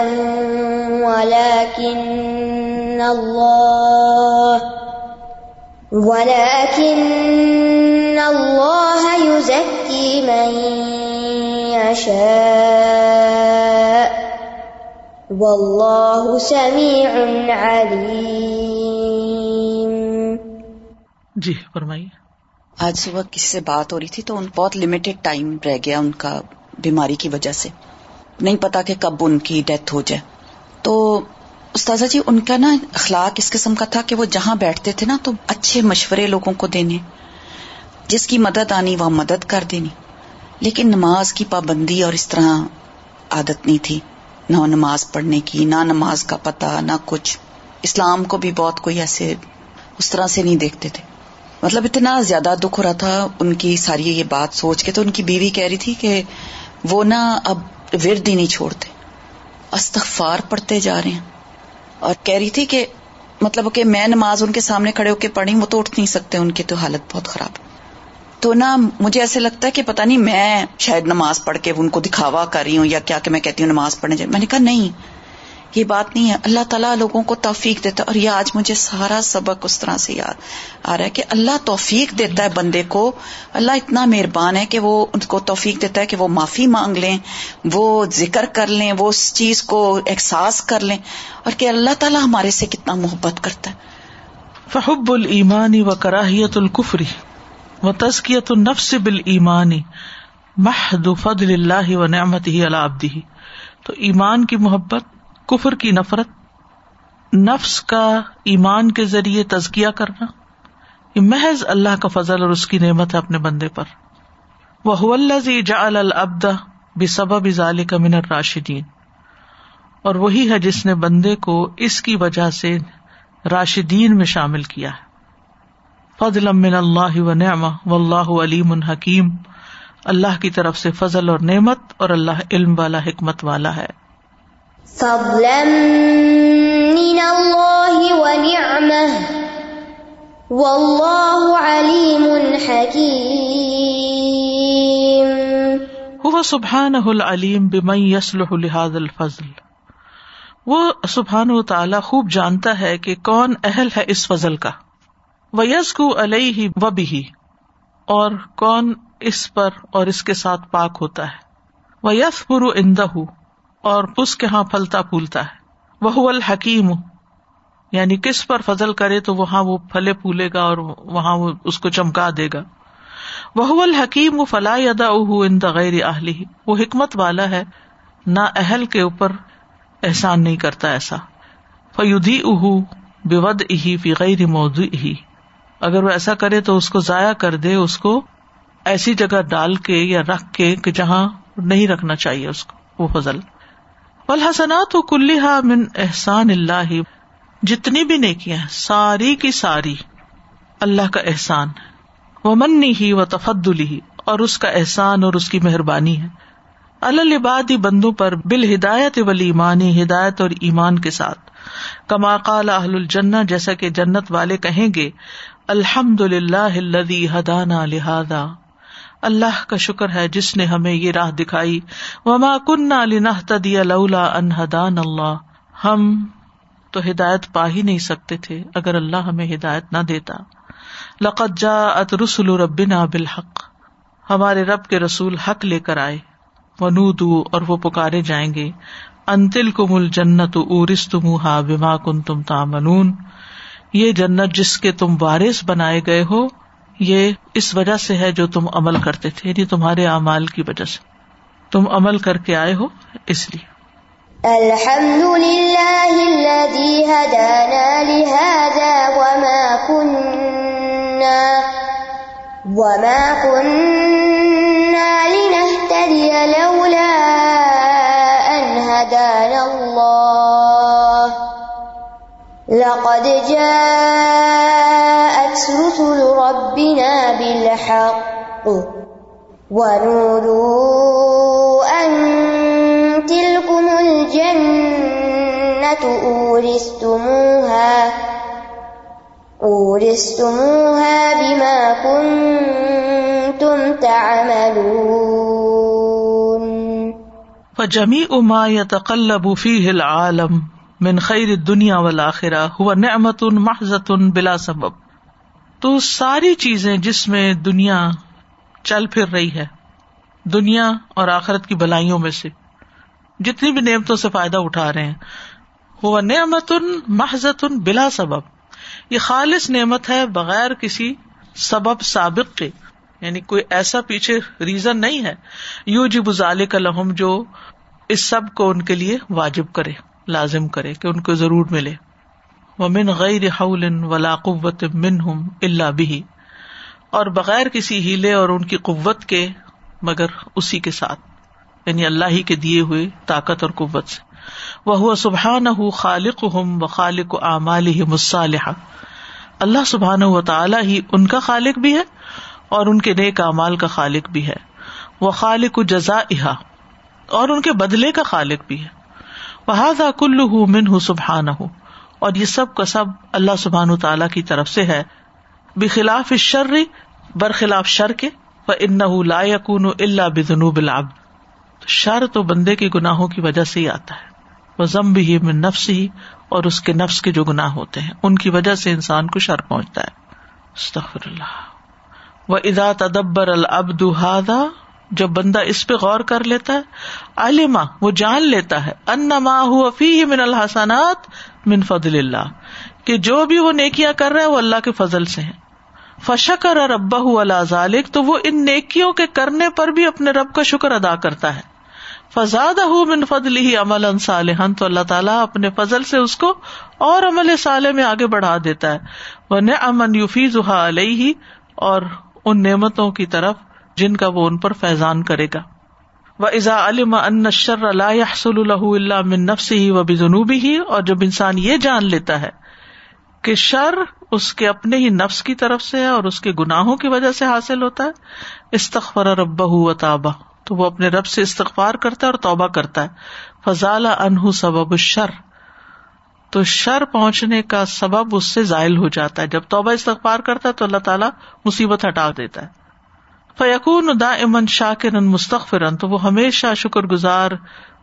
ولكن الله ولكن الله يزكي من يشاء والله سميع عليم جی فرمائیے۔ آج صبح کسی سے بات ہو رہی تھی تو ان بہت لمیٹڈ ٹائم رہ گیا ان کا بیماری کی وجہ سے۔ نہیں پتا کہ کب ان کی ڈیتھ ہو جائے۔ تو استاذہ جی ان کا نا اخلاق اس قسم کا تھا کہ وہ جہاں بیٹھتے تھے نا تو اچھے مشورے لوگوں کو دینے۔ جس کی مدد آنی وہ مدد کر دینی۔ لیکن نماز کی پابندی اور اس طرح عادت نہیں تھی۔ نہ نماز پڑھنے کی، نہ نماز کا پتہ، نہ کچھ۔ اسلام کو بھی بہت کوئی ایسے اس طرح سے نہیں دیکھتے تھے۔ مطلب اتنا زیادہ دکھ ہو رہا تھا ان کی ساری یہ بات سوچ کے، تو ان کی بیوی کہہ رہی تھی کہ وہ نا اب ورد ہی نہیں چھوڑتے۔ استغفار پڑھتے جا رہے ہیں۔ اور کہہ رہی تھی کہ مطلب کہ میں نماز ان کے سامنے کھڑے ہو کے پڑھی وہ تو اٹھ نہیں سکتے، ان کی تو حالت بہت خراب۔ ہے تو نا مجھے ایسے لگتا ہے کہ پتا نہیں میں شاید نماز پڑھ کے ان کو دکھاوا کر رہی ہوں یا کیا کہ میں کہتی ہوں نماز پڑھنے جائے میں نے کہا نہیں، یہ بات نہیں ہے۔ اللہ تعالیٰ لوگوں کو توفیق دیتا اور یہ آج مجھے سارا سبق اس طرح سے یاد آ رہا ہے کہ اللہ توفیق دیتا ہے بندے کو۔ اللہ اتنا مہربان ہے کہ وہ ان کو توفیق دیتا ہے کہ وہ معافی مانگ لیں، وہ ذکر کر لیں، وہ اس چیز کو احساس کر لیں۔ اور کہ اللہ تعالیٰ ہمارے سے کتنا محبت کرتا ہے۔ فحب المانی و کراہیت القفری و تزکیت النفس بال ایمانی محد فضل اللہ و نعمت ہی اللہ تو ایمان کی محبت، کفر کی نفرت، نفس کا ایمان کے ذریعے تزکیا کرنا، یہ محض اللہ کا فضل اور اس کی نعمت ہے اپنے بندے پر۔ وہ جا البد بے سبب ظال من راشدین اور وہی ہے جس نے بندے کو اس کی وجہ سے راشدین میں شامل کیا ہے۔ فضل من اللہ و نعم و اللہ علیم الحکیم اللہ کی طرف سے فضل اور نعمت اور اللہ علم والا حکمت والا ہے۔ فضلا من الله ونعمه والله عليم حكيم هو سبحانه العليم بمن يصلح لهذا الفضل۔ وہ سبحان و تعالی خوب جانتا ہے کہ کون اہل ہے اس فضل کا۔ ویس کو علیہ و بھی اور کون اس پر اور اس کے ساتھ پاک ہوتا ہے؟ وہ یس اندہ اور پس کے ہاں پھلتا پھولتا ہے۔ وہ الحکیم یعنی کس پر فضل کرے تو وہاں وہ پھلے پھولے گا اور وہاں وہ اس کو چمکا دے گا۔ وہ الحکیم و فلاح ادا ان غیر اہلی وہ حکمت والا ہے، نہ اہل کے اوپر احسان نہیں کرتا ایسا۔ فیودی اہ بے ود اہی فی غیر موضوع ہی اگر وہ ایسا کرے تو اس کو ضائع کر دے، اس کو ایسی جگہ ڈال کے یا رکھ کے کہ جہاں نہیں رکھنا چاہیے اس کو، وہ فضل۔ الحسنات و کلحا من احسان اللہ، جتنی بھی نیکیاں ساری کی ساری اللہ کا احسان۔ وہ منی ہی و تفدلی اور اس کا احسان اور اس کی مہربانی ہے۔ البادی بندوں پر بال ہدایت ولی ایمانی ہدایت اور ایمان کے ساتھ۔ کما قال اہل الجنہ، جیسا کہ جنت والے کہیں گے الحمد للہ ہدانا لہذا۔ اللہ کا شکر ہے جس نے ہمیں یہ راہ دکھائی۔ وما کن تدی لولا ان ہدان اللہ۔ ہم تو ہدایت پا ہی نہیں سکتے تھے اگر اللہ ہمیں ہدایت نہ دیتا۔ لقت جا ات رسول ربنا بالحق۔ ہمارے رب کے رسول حق لے کر آئے۔ ونو اور وہ پکارے جائیں گے۔ انتل کم الجنت ارس تم ہا بما کن تم تامنون یہ جنت جس کے تم وارث بنائے گئے ہو، یہ اس وجہ سے ہے جو تم عمل کرتے تھے یعنی تمہارے اعمال کی وجہ سے۔ تم عمل کر کے آئے ہو، اس لیے۔ الحمد للہ وما كنا وما كنا لقد جاءت رسل ربنا بالحق ونودوا أن تلكم الجنة أورثتموها أورثتموها بما كنتم تعملون فجميع ما يتقلب فيه العالم من خیر دنیا والا ہوا نعمت محضت بلا سبب۔ تو ساری چیزیں جس میں دنیا چل پھر رہی ہے، دنیا اور آخرت کی بلائیوں میں سے، جتنی بھی نعمتوں سے فائدہ اٹھا رہے ہیں وہ نعمت ان محضت ان بلا سبب۔ یہ خالص نعمت ہے بغیر کسی سبب سابق کے یعنی کوئی ایسا پیچھے ریزن نہیں ہے۔ یو جی بزال کا لہم جو اس سب کو ان کے لیے واجب کرے۔ لازم کرے کہ ان کو ضرور ملے۔ وہ من غیر ولا قوت من ہم اللہ بھی اور بغیر کسی ہیلے اور ان کی قوت کے، مگر اسی کے ساتھ۔ یعنی اللہ ہی کے دیے ہوئے طاقت اور قوت سے۔ وہ ہوا سبحان خالق ہم و خالق و اعمال ہی مصالحہ اللہ سبحان و تعالیٰ ہی ان کا خالق بھی ہے اور ان کے نیک اعمال کا خالق بھی ہے۔ وہ خالق و جزا اور ان کے بدلے کا خالق بھی ہے۔ وہ کل من ہُ سبحان ہوں اور یہ سب کا سب اللہ سبحان تعالیٰ کی طرف سے ہے۔ بخلاف شر برخلاف شر کے۔ ان لا یقون اللہ بنوب العبد۔ شر تو بندے کے گناہوں کی وجہ سے ہی آتا ہے۔ وہ ضم بھی من نفس ہی اور اس کے نفس کے جو گناہ ہوتے ہیں، ان کی وجہ سے انسان کو شر پہنچتا ہے۔ استغفر اللہ۔ وہ ادا تدبر العبد ہادا جب بندہ اس پہ غور کر لیتا ہے علما وہ جان لیتا ہے، ان ما ہوا من الحسنات من فضل اللہ، کہ جو بھی وہ نیکیاں کر رہا ہے وہ اللہ کے فضل سے ہیں۔ فشکر اور ابا اللہ ذالک، تو وہ ان نیکیوں کے کرنے پر بھی اپنے رب کا شکر ادا کرتا ہے۔ فزاد من فضل ہی عمل صالحن تو اللہ تعالیٰ اپنے فضل سے اس کو اور عمل صالح میں آگے بڑھا دیتا ہے۔ وہ نہ امن یوفیز علیہ اور ان نعمتوں کی طرف جن کا وہ ان پر فیضان کرے گا۔ وہ ازا علم ان شر اللہ الح اللہ من نفس ہی و بنوبی ہی اور جب انسان یہ جان لیتا ہے کہ شر اس کے اپنے ہی نفس کی طرف سے ہے اور اس کے گناہوں کی وجہ سے حاصل ہوتا ہے استخبر رب و تابا تو وہ اپنے رب سے استغفار کرتا ہے اور توبہ کرتا ہے۔ فضال انہ سبب شر تو شر پہنچنے کا سبب اس سے ظاہر ہو جاتا ہے۔ جب توبہ استغفار کرتا ہے تو اللہ تعالیٰ مصیبت ہٹا دیتا ہے۔ فیقون دا امن شاکر مستقفرن تو وہ ہمیشہ شکر گزار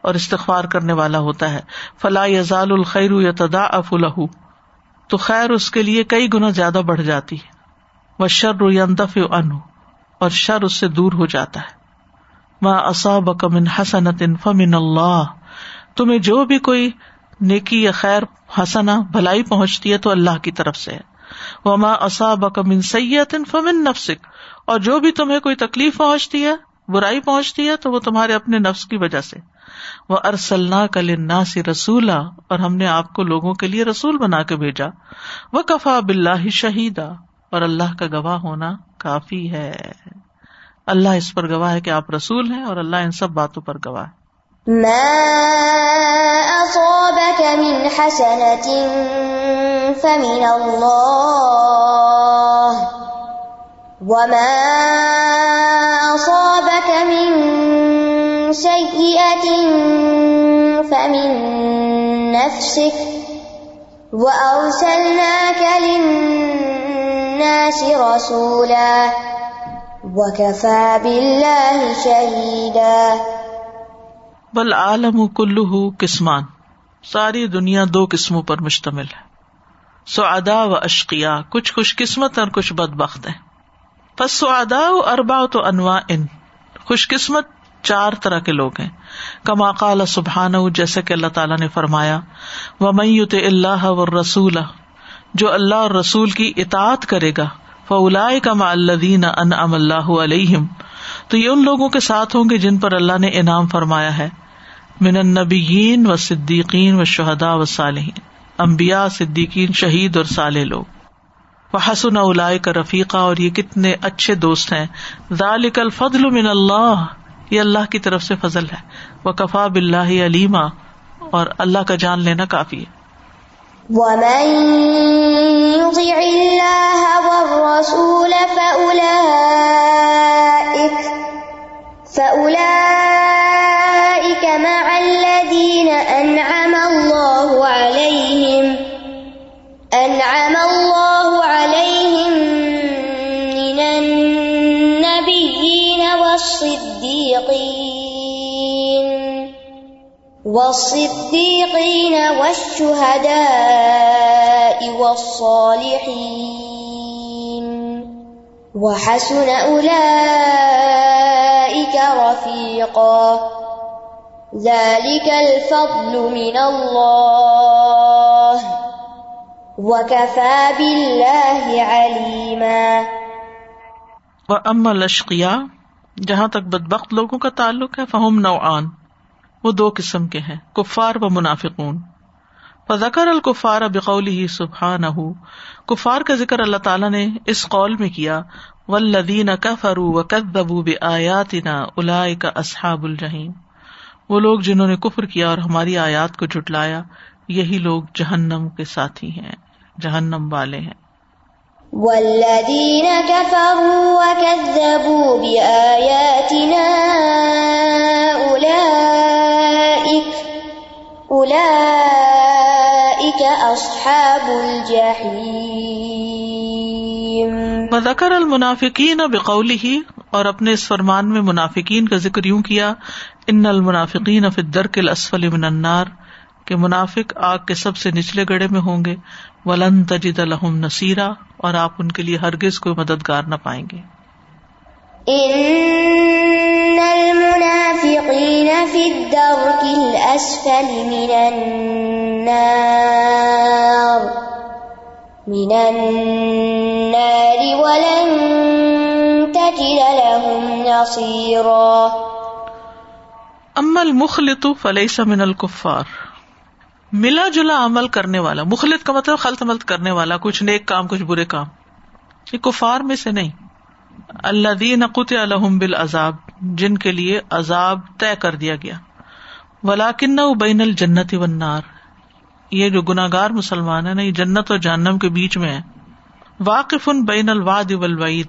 اور استغفار کرنے والا ہوتا ہے۔ فلاح یزال الخیر یا تدا اف الح تو خیر اس کے لیے کئی گنا زیادہ بڑھ جاتی ہے۔ وہ شر یندف ان اور شر اس سے دور ہو جاتا ہے۔ ماں اصاب کمن حسنت فمن اللہ تمہیں جو بھی کوئی نیکی یا خیر حسنا بھلائی پہنچتی ہے تو اللہ کی طرف سے ہے۔ وہ ماں اصاب کمن سید فمن نفسک اور جو بھی تمہیں کوئی تکلیف پہنچتی ہے، برائی پہنچتی ہے، تو وہ تمہارے اپنے نفس کی وجہ سے۔ وہ ارسلنا کل سے رسولا۔ اور ہم نے آپ کو لوگوں کے لیے رسول بنا کے بھیجا۔ وہ کفا بلّہ شہیدا اور اللہ کا گواہ ہونا کافی ہے۔ اللہ اس پر گواہ ہے کہ آپ رسول ہیں اور اللہ ان سب باتوں پر گواہ ہے۔ فمن الله وما أصابك من سيئة فمن نفسك وأرسلناك للناس رسولا وكفى بالله شهيدا بل عالم کلو قسمان، ساری دنیا دو قسموں پر مشتمل ہے۔ سو ادا و اشقیا کچھ خوش قسمت اور کچھ بد بخت ہے بس سو ادا اربا تو انواع ان خوش قسمت چار طرح کے لوگ ہیں۔ کما قال سبحان جیسے کہ اللہ تعالیٰ نے فرمایا و میت اللہ و رسول جو اللہ اور رسول کی اطاعت کرے گا فلا کما اللہ ان ام اللہ علیہم۔ تو یہ ان لوگوں کے ساتھ ہوں گے جن پر اللہ نے انعام فرمایا ہے۔ من النبیین و صدیقین و شہدا و صالحین امبیا صدیقین، شہید اور صالح لوگ۔ وہ حسن الا کا رفیقہ اور یہ کتنے اچھے دوست ہیں۔ ذالک الفضل من اللہ یہ اللہ کی طرف سے فضل ہے۔ وہ کفا بلّہ علیما اور اللہ کا جان لینا کافی ہے۔ ومن يطع الله والرسول فأولئك فأولئك مع الذين أنعم والصديقين والشهداء والصالحين وحسن أولئك رفيقا ذلك الفضل من الله وكفى بالله عليما و اما لشقیا جہاں تک بدبخت لوگوں کا تعلق ہے، فہم نوعان۔ وہ دو قسم کے ہیں، کفار و منافقون۔ فذکر الکفار بقول ہی سبحان کفار کا ذکر اللہ تعالیٰ نے اس قول میں کیا ولدین کفروا وکذبوا بآیاتنا اولئک اصحاب الجحیم وہ لوگ جنہوں نے کفر کیا اور ہماری آیات کو جھٹلایا، یہی لوگ جہنم کے ساتھی ہیں، جہنم والے ہیں۔ والذين كفروا وكذبوا بآياتنا أولئك أولئك أصحاب الجحيم. وذکر المنافقین بقولی ہی اور اپنے اس فرمان میں منافقین کا ذکر یوں کیا ان المنافقین فی الدرک الاسفل من النار کہ منافق آگ کے سب سے نچلے گڑے میں ہوں گے ولن تجد لہم نصیرا اور آپ ان کے لیے ہرگز کوئی مددگار نہ پائیں گے۔ الاسفل من النار. من النار ولن تجد لهم نصيرا. اما المخلط فليس من الكفار. ملا جلا عمل کرنے والا. مخلط کا مطلب خلط ملت کرنے والا. کچھ نیک کام، کچھ برے کام. یہ کفار میں سے نہیں. اللہ دین قط الحم بال عذاب جن کے لیے عذاب طے کر دیا گیا. ولاکن بین الجنت ونار یہ جو گناگار مسلمان ہے نا یہ جنت اور جہنم کے بیچ میں ہے واقف ان بین الواد والوعید۔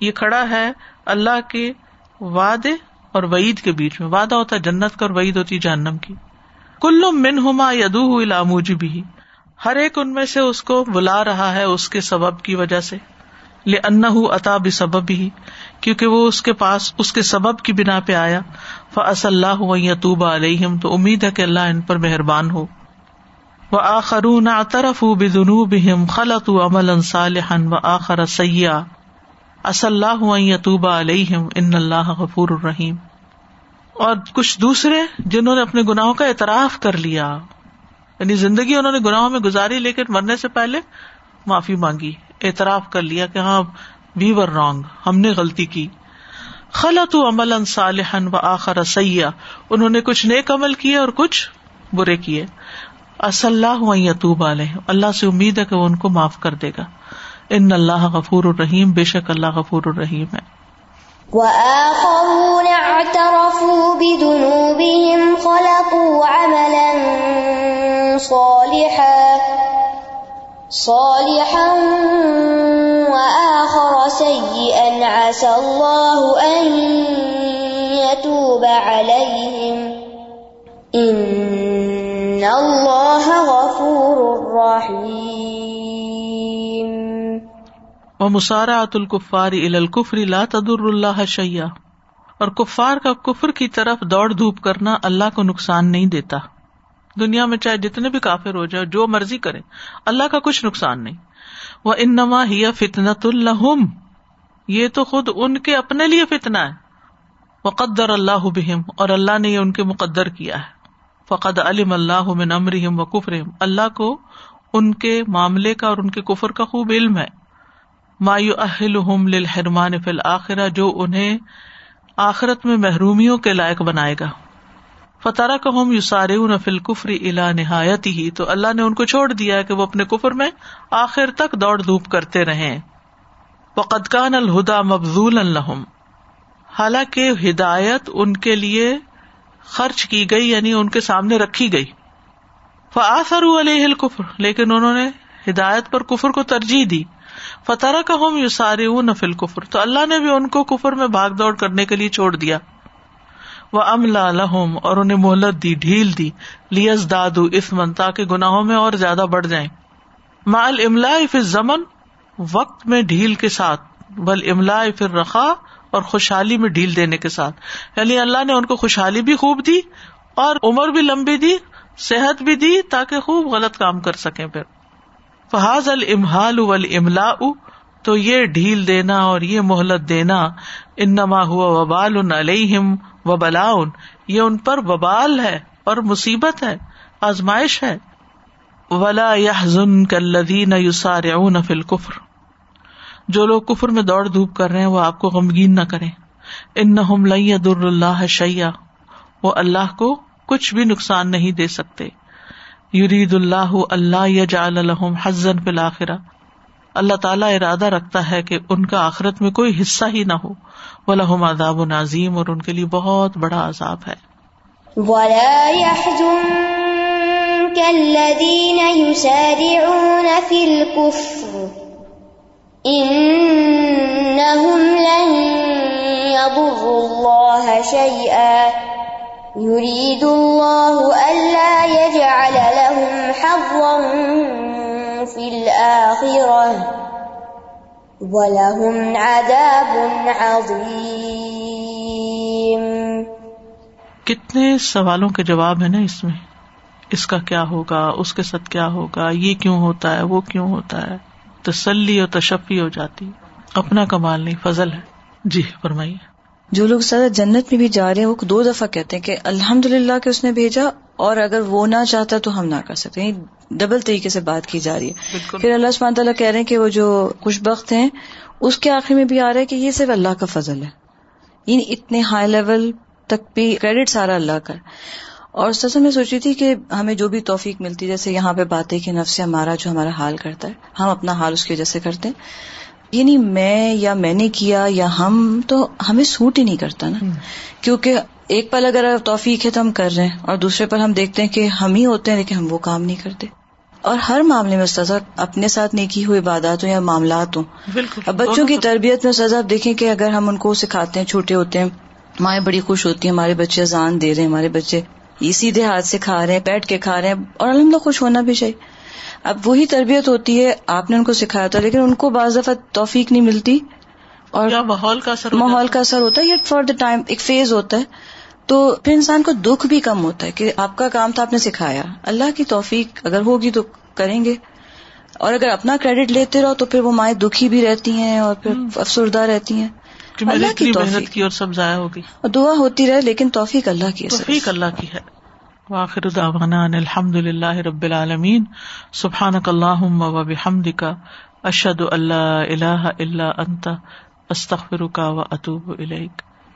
یہ کھڑا ہے اللہ کے وعدے اور وعید کے بیچ میں۔ وعدہ ہوتا ہے جنت کا اور وعید ہوتی جہنم کی۔ کل من ہما یدو لاموج بھی ہر ایک ان میں سے اس کو بلا رہا ہے اس کے سبب کی وجہ سے۔ ان اتا بھی سبب ہی کیونکہ وہ اس کے پاس، اس کے سبب کی بنا پہ آیا۔ فص اللہ یتوب علیہم تو امید ہے کہ اللہ ان پر مہربان ہو۔ وہ آخرون اطرف بنوب خلط عمل صالحن و آخر سیاح اص اللہ یتوب علیہم ان اللہ غفور الرحیم اور کچھ دوسرے جنہوں نے اپنے گناہوں کا اعتراف کر لیا یعنی زندگی انہوں نے گناہوں میں گزاری، لیکن مرنے سے پہلے معافی مانگی۔ اعتراف کر لیا کہ ہاں وی ور رانگ ہم نے غلطی کی۔ خلط عمل صالحن و آخر سیاح انہوں نے کچھ نیک عمل کیے اور کچھ برے کیے۔ اص اللہ یتوب علیہ، اللہ سے امید ہے کہ وہ ان کو معاف کر دے گا۔ ان اللہ غفور الرحیم، بے شک اللہ غفور الرحیم ہے۔ وآخرون اعترفوا بذنوبهم، خلقوا عملا صالحا۔ صالحا وآخر سيئا عسى الله أن يتوب عليهم. إن الله غفور رحيم. و مسارات الکفار الکفر لا تدر اللہ شیا اور کفار کا کفر کی طرف دوڑ دھوپ کرنا اللہ کو نقصان نہیں دیتا۔ دنیا میں چاہے جتنے بھی کافر ہو جائے، جو مرضی کرے، اللہ کا کچھ نقصان نہیں۔ وہ انما ہی فتنت الحم یہ تو خود ان کے اپنے لیے فتنا ہے۔ وقدر اللہ بہم اور اللہ نے یہ ان کے مقدر کیا ہے۔ فقد علم اللہ من امرحم و کفرم اللہ کو ان کے معاملے کا اور ان کے کفر کا خوب علم ہے۔ مایو اہل للحرمان فی الآخرہ جو انہیں آخرت میں محرومیوں کے لائق بنائے گا۔ فتح کا ہوم یو سارے الا نہایت ہی تو اللہ نے ان کو چھوڑ دیا کہ وہ اپنے کفر میں آخر تک دوڑ دھوپ کرتے رہے وقدکان الہدا مبزول الحم حالانکہ ہدایت ان کے لیے خرچ کی گئی یعنی ان کے سامنے رکھی گئی۔ فآثر علیہ الکفر، لیکن انہوں نے ہدایت پر کفر کو ترجیح دی۔ فتح کا ہوم یو سارے نفل کفر تو اللہ نے بھی ان کو کفر میں بھاگ دوڑ کرنے کے لیے چھوڑ دیا۔ وہ املا لہم اور انہیں مہلت دی، ڈھیل دی لیس دادو اسمن تاکہ گناہوں میں اور زیادہ بڑھ جائیں۔ مال املا فر زمن وقت میں ڈھیل کے ساتھ، بل املا فر رخا اور خوشحالی میں ڈھیل دینے کے ساتھ۔ یعنی اللہ نے ان کو خوشحالی بھی خوب دی اور عمر بھی لمبی دی، صحت بھی دی تاکہ خوب غلط کام کر سکیں پھر۔ فحاظ المحال ول املا تو یہ ڈھیل دینا اور یہ مہلت دینا ان نما ہوا وبال ان علیہم و بلا یہ ان پر وبال ہے اور مصیبت ہے، آزمائش ہے۔ ولا یا کلدین یوسار فل کفر جو لوگ کفر میں دوڑ دھوپ کر رہے ہیں، وہ آپ کو غمگین نہ کریں۔ ان نہ در اللہ شیا وہ اللہ کو کچھ بھی نقصان نہیں دے سکتے۔ یرید اللہ اللہ یا الحم حزن فلاخرا اللہ تعالیٰ ارادہ رکھتا ہے کہ ان کا آخرت میں کوئی حصہ ہی نہ ہو۔ وہ لہم عذاب و نازیم اور ان کے لیے بہت بڑا عذاب ہے۔ يريد الله ألا يجعل لهم حظا في الآخرة ولهم عذاب عظيم. کتنے سوالوں کے جواب ہے نا اس میں؟ اس کا کیا ہوگا؟ اس کے ساتھ کیا ہوگا؟ یہ کیوں ہوتا ہے؟ وہ کیوں ہوتا ہے؟ تسلی اور تشفی ہو جاتی۔ اپنا کمال نہیں فضل ہے۔ جی فرمائیے۔ جو لوگ سر جنت میں بھی جا رہے ہیں وہ دو دفعہ کہتے ہیں کہ الحمد للہ کہ اس نے بھیجا اور اگر وہ نہ چاہتا تو ہم نہ کر سکتے یعنی ڈبل طریقے سے بات کی جا رہی ہے۔ پھر اللہ سبحانہ تعالیٰ کہہ رہے ہیں کہ وہ جو خوش بخت ہیں اس کے آخر میں بھی آ رہا ہے کہ یہ صرف اللہ کا فضل ہے۔ یعنی اتنے ہائی لیول تک بھی کریڈٹ سارا اللہ کا اور سچ میں سوچی تھی کہ ہمیں جو بھی توفیق ملتی جیسے یہاں پہ باتیں کہ نفس ہمارا جو ہمارا حال کرتا ہے ہم اپنا حال اس کی وجہ سے کرتے ہیں۔ یعنی میں یا میں نے کیا یا ہم تو ہمیں سوٹ ہی نہیں کرتا نا۔ کیونکہ ایک پل اگر توفیق ہے تو ہم کر رہے ہیں اور دوسرے پل ہم دیکھتے ہیں کہ ہم ہی ہوتے ہیں لیکن ہم وہ کام نہیں کرتے۔ اور ہر معاملے میں سزا اپنے ساتھ نیکی ہوئی عبادات ہوں یا معاملات ہوں۔ اب بچوں کی تربیت میں سزا آپ دیکھیں کہ اگر ہم ان کو سکھاتے ہیں چھوٹے ہوتے ہیں مائیں بڑی خوش ہوتی ہیں ہمارے بچے اذان دے رہے ہیں ہمارے بچے یہ سیدھے ہاتھ سے کھا رہے ہیں بیٹھ کے کھا رہے ہیں اور الحمد خوش ہونا بھی چاہیے۔ اب وہی تربیت ہوتی ہے آپ نے ان کو سکھایا تھا لیکن ان کو بعض دفعہ توفیق نہیں ملتی۔ اور ماحول کا اثر ماحول کا اثر ہوتا ہے فار دا ٹائم ایک فیز ہوتا ہے۔ تو پھر انسان کو دکھ بھی کم ہوتا ہے کہ آپ کا کام تھا آپ نے سکھایا۔ اللہ کی توفیق اگر ہوگی تو کریں گے۔ اور اگر اپنا کریڈٹ لیتے رہو تو پھر وہ مائیں دکھی بھی رہتی ہیں اور پھر افسردہ رہتی ہیں۔ اللہ کی توفیق۔ کی اور سب ضائع ہوگی دعا ہوتی رہے لیکن توفیق اللہ کی توفیق اللہ کی ہے۔ واخر دعوانا ان الحمد للہ رب العالمین۔ سبحانک اللہم و بحمدک۔ اشہد اللہ الہ الا انت۔ استغفرک و اتوب الیک۔